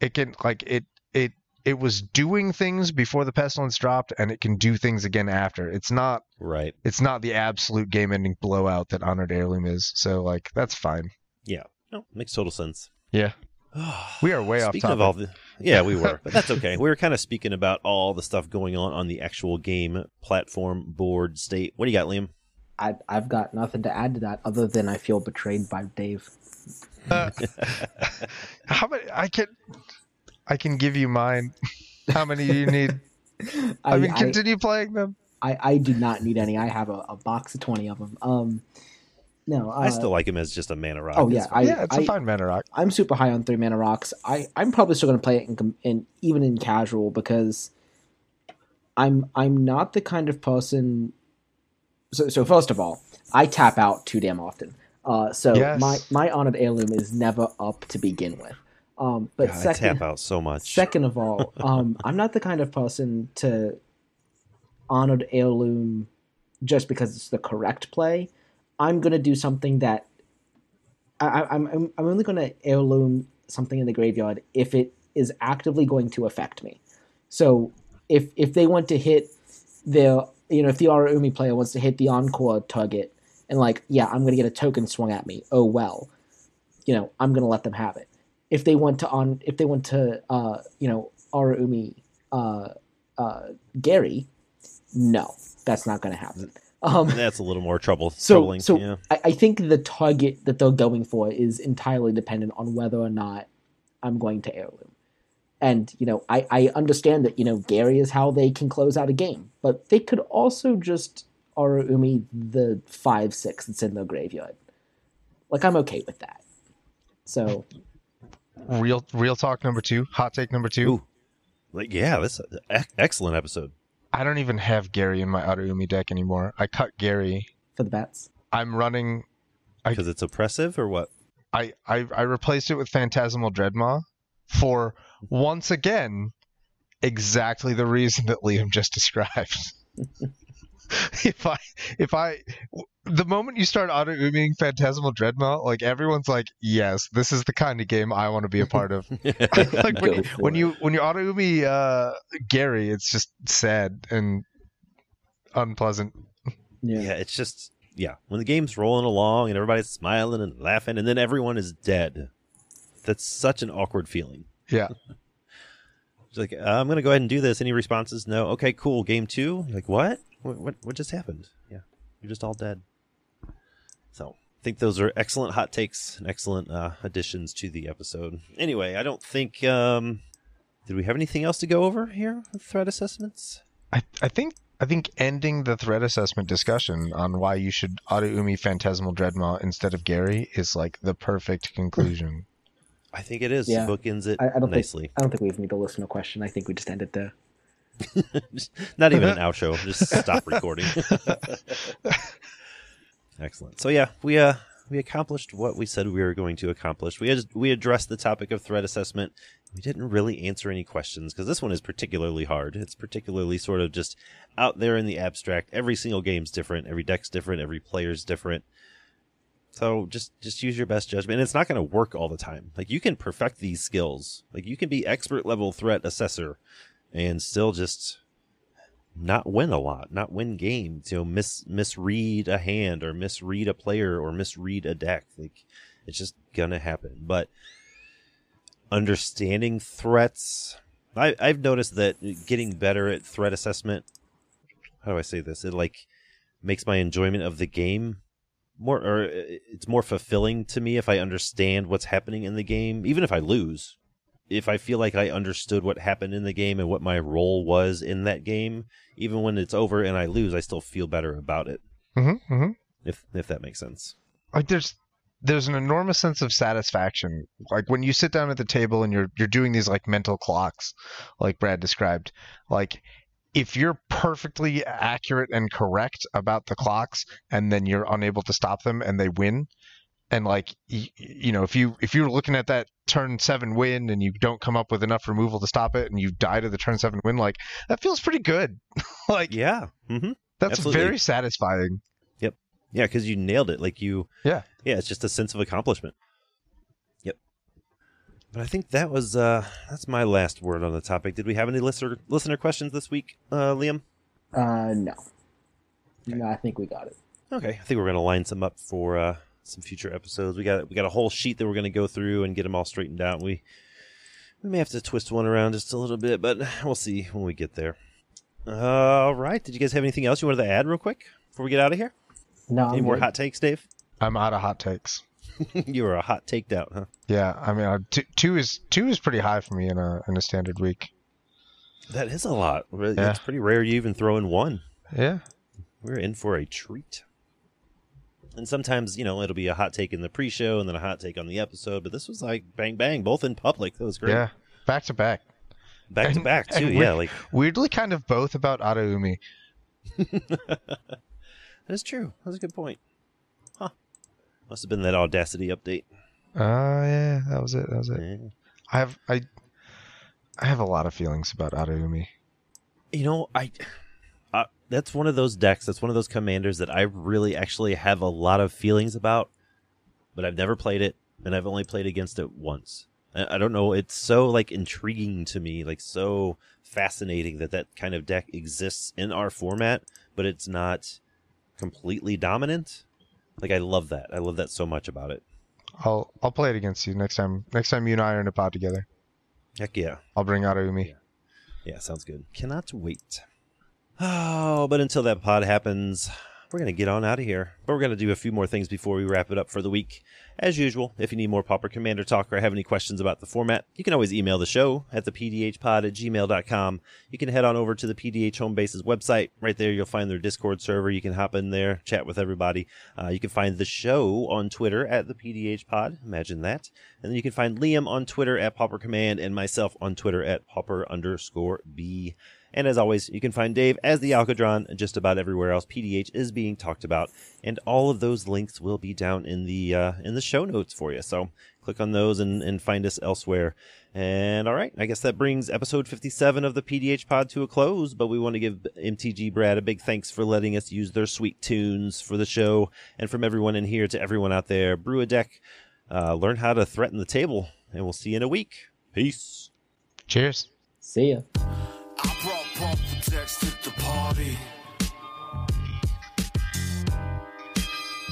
It can like it it it was doing things before the pestilence dropped, and it can do things again after. It's not right. it's not the absolute game-ending blowout that honored heirloom is. So like that's fine. Yeah. No, makes total sense. Yeah, we are way off Speaking topic. of all the, yeah, we were, but that's okay. We were kind of speaking about all the stuff going on on the actual game platform, board, state. What do you got, Liam? I, I've got nothing to add to that other than I feel betrayed by Dave. Uh, how many? I can I can give you mine. How many do you need? I, I, mean, I, continue playing them. I, I do not need any. I have a, a box of 20 of them. Um, no, uh, I still like him as just a mana rock. Oh, yeah, I- yeah, it's a fine mana rock. I'm super high on three mana rocks. I I'm probably still going to play it in, in even in casual because I'm I'm not the kind of person. So so first of all, I tap out too damn often. Uh, so Yes. my my honored heirloom is never up to begin with. Um, but God, I second, tap out so much. Second of all, um, I'm not the kind of person to honored heirloom just because it's the correct play. I'm gonna do something that I, I- I'm I'm only gonna heirloom something in the graveyard if it is actively going to affect me. So if if they want to hit their you know if the Araumi player wants to hit the encore target and like yeah I'm gonna get a token swung at me oh well. You know I'm gonna let them have it. If they want to on if they want to uh you know Araumi uh uh Gary no that's not gonna happen um That's a little more trouble. so troubling. so yeah. I, I think the target that they're going for is entirely dependent on whether or not I'm going to heirloom. And you know, I, I understand that you know Gary is how they can close out a game, but they could also just Araumi the five six that's in the graveyard. Like I'm okay with that. So Real real talk number two. Hot take number two. Ooh. Like, yeah, this is an excellent episode. I don't even have Gary in my Araumi deck anymore. I cut Gary. for the bats, I'm running. Because it's oppressive or what? I, I I replaced it with Phantasmal Dreadmaw for once again exactly the reason that Liam just described. if I if I the moment you start auto ooming Phantasmal Dreadmaw, like everyone's like, yes, this is the kind of game I want to be a part of. like when you, when you when you Araumi uh, Gary, it's just sad and unpleasant. yeah, Yeah, it's just yeah. When the game's rolling along and everybody's smiling and laughing, and then everyone is dead, that's such an awkward feeling. Yeah. Like I'm gonna go ahead and do this. Any responses? No. Okay, cool. Game two. Like what? What? What, what just happened? Yeah, you're just all dead. So I think those are excellent hot takes and excellent uh, additions to the episode. Anyway, I don't think. um Did we have anything else to go over here with threat assessments? I, I think I think ending the threat assessment discussion on why you should Araumi Phantasmal Dreadmaw instead of Gary is like the perfect conclusion. I think it is. Yeah. Bookends it I, I don't nicely. think I don't think we even need to listen to a question. I think we just end it there. Not even an outro. Just stop recording. Excellent. So yeah, we uh we accomplished what we said we were going to accomplish. We had, we addressed the topic of threat assessment. We didn't really answer any questions because this one is particularly hard. It's particularly sort of just out there in the abstract. Every single game's different. Every deck's different. Every player's different. So just just use your best judgment. And it's not going to work all the time. Like you can perfect these skills. Like you can be expert level threat assessor and still just not win a lot, not win games, you know, miss misread a hand or misread a player or misread a deck. Like it's just gonna happen. But understanding threats, I, I've noticed that getting better at threat assessment. How do I say this? It like makes my enjoyment of the game more, or it's more fulfilling to me if I understand what's happening in the game, even if I lose. if I feel like I understood what happened in the game and what my role was in that game, even when it's over and I lose, I still feel better about it. Mm-hmm, mm-hmm. If if that makes sense. Like there's there's an enormous sense of satisfaction. Like when you sit down at the table and you're you're doing these like mental clocks, like Brad described. Like if you're perfectly accurate and correct about the clocks, and then you're unable to stop them, and they win, and like you, you know if you if you're looking at that turn seven win and you don't come up with enough removal to stop it, and you die to the turn seven win, like that feels pretty good. like Yeah. Mm-hmm. that's absolutely. very satisfying. Yep yeah, because you nailed it. Like you. Yeah. Yeah, it's just a sense of accomplishment. Yep. But I think that was uh that's my last word on the topic. Did we have any listener listener questions this week, uh, Liam? Uh, no. No, I think we got it. Okay, I think we're gonna line some up for uh, some future episodes. We got we got a whole sheet that we're gonna go through and get them all straightened out. We we may have to twist one around just a little bit, but we'll see when we get there. All right. Did you guys have anything else you wanted to add real quick before we get out of here? No, Any I'm more good. hot takes, Dave? I'm out of hot takes. you were a hot taked out, huh? Yeah, I mean, uh, two, two is two is pretty high for me in a in a standard week. That is a lot. Really, Yeah. It's pretty rare you even throw in one. Yeah, We're in for a treat. And sometimes, you know, it'll be a hot take in the pre-show and then a hot take on the episode. But this was like bang bang, both in public. That was great. yeah, back to back. Back to back too. and Yeah, like Weirdly, kind of both about Araumi. that's true. That's a good point. Must have been that Audacity update. Oh yeah, that was it. That was it. Yeah. I have I I have a lot of feelings about Araumi. You know, I uh, that's one of those decks. That's one of those commanders that I really actually have a lot of feelings about, but I've never played it, and I've only played against it once. I, I don't know. It's so like intriguing to me, like so fascinating that that kind of deck exists in our format, but it's not completely dominant. Like I love that. I love that so much about it. I'll I'll play it against you next time. Next time you and I are in a pod together, Heck yeah. I'll bring Araumi. Yeah, sounds good. Cannot wait. Oh, but until that pod happens, we're going to get on out of here. But we're going to do a few more things before we wrap it up for the week. As usual, if you need more Pauper Commander talk or have any questions about the format, you can always email the show at the pdhpod at gmail.com. You can head on over to the PDH Homebase's website. Right there, you'll find their Discord server. You can hop in there, chat with everybody. Uh, you can find the show on Twitter at the PDH Pod. Imagine that. And then you can find Liam on Twitter at Pauper Command and myself on Twitter at Popper underscore B. And as always, you can find Dave as the Alcadron just about everywhere else PDH is being talked about. And all of those links will be down in the uh, in the show notes for you. So click on those and, and find us elsewhere. And all right, I guess that brings episode 57 of the PDH pod to a close. But we want to give MTG Brad a big thanks for letting us use their sweet tunes for the show. And from everyone in here to everyone out there, brew a deck, uh, learn how to threaten the table. And we'll see you in a week. Peace. Cheers. See ya.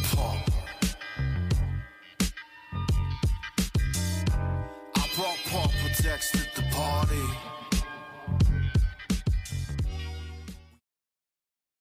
Pump. I brought bumper decks to the party.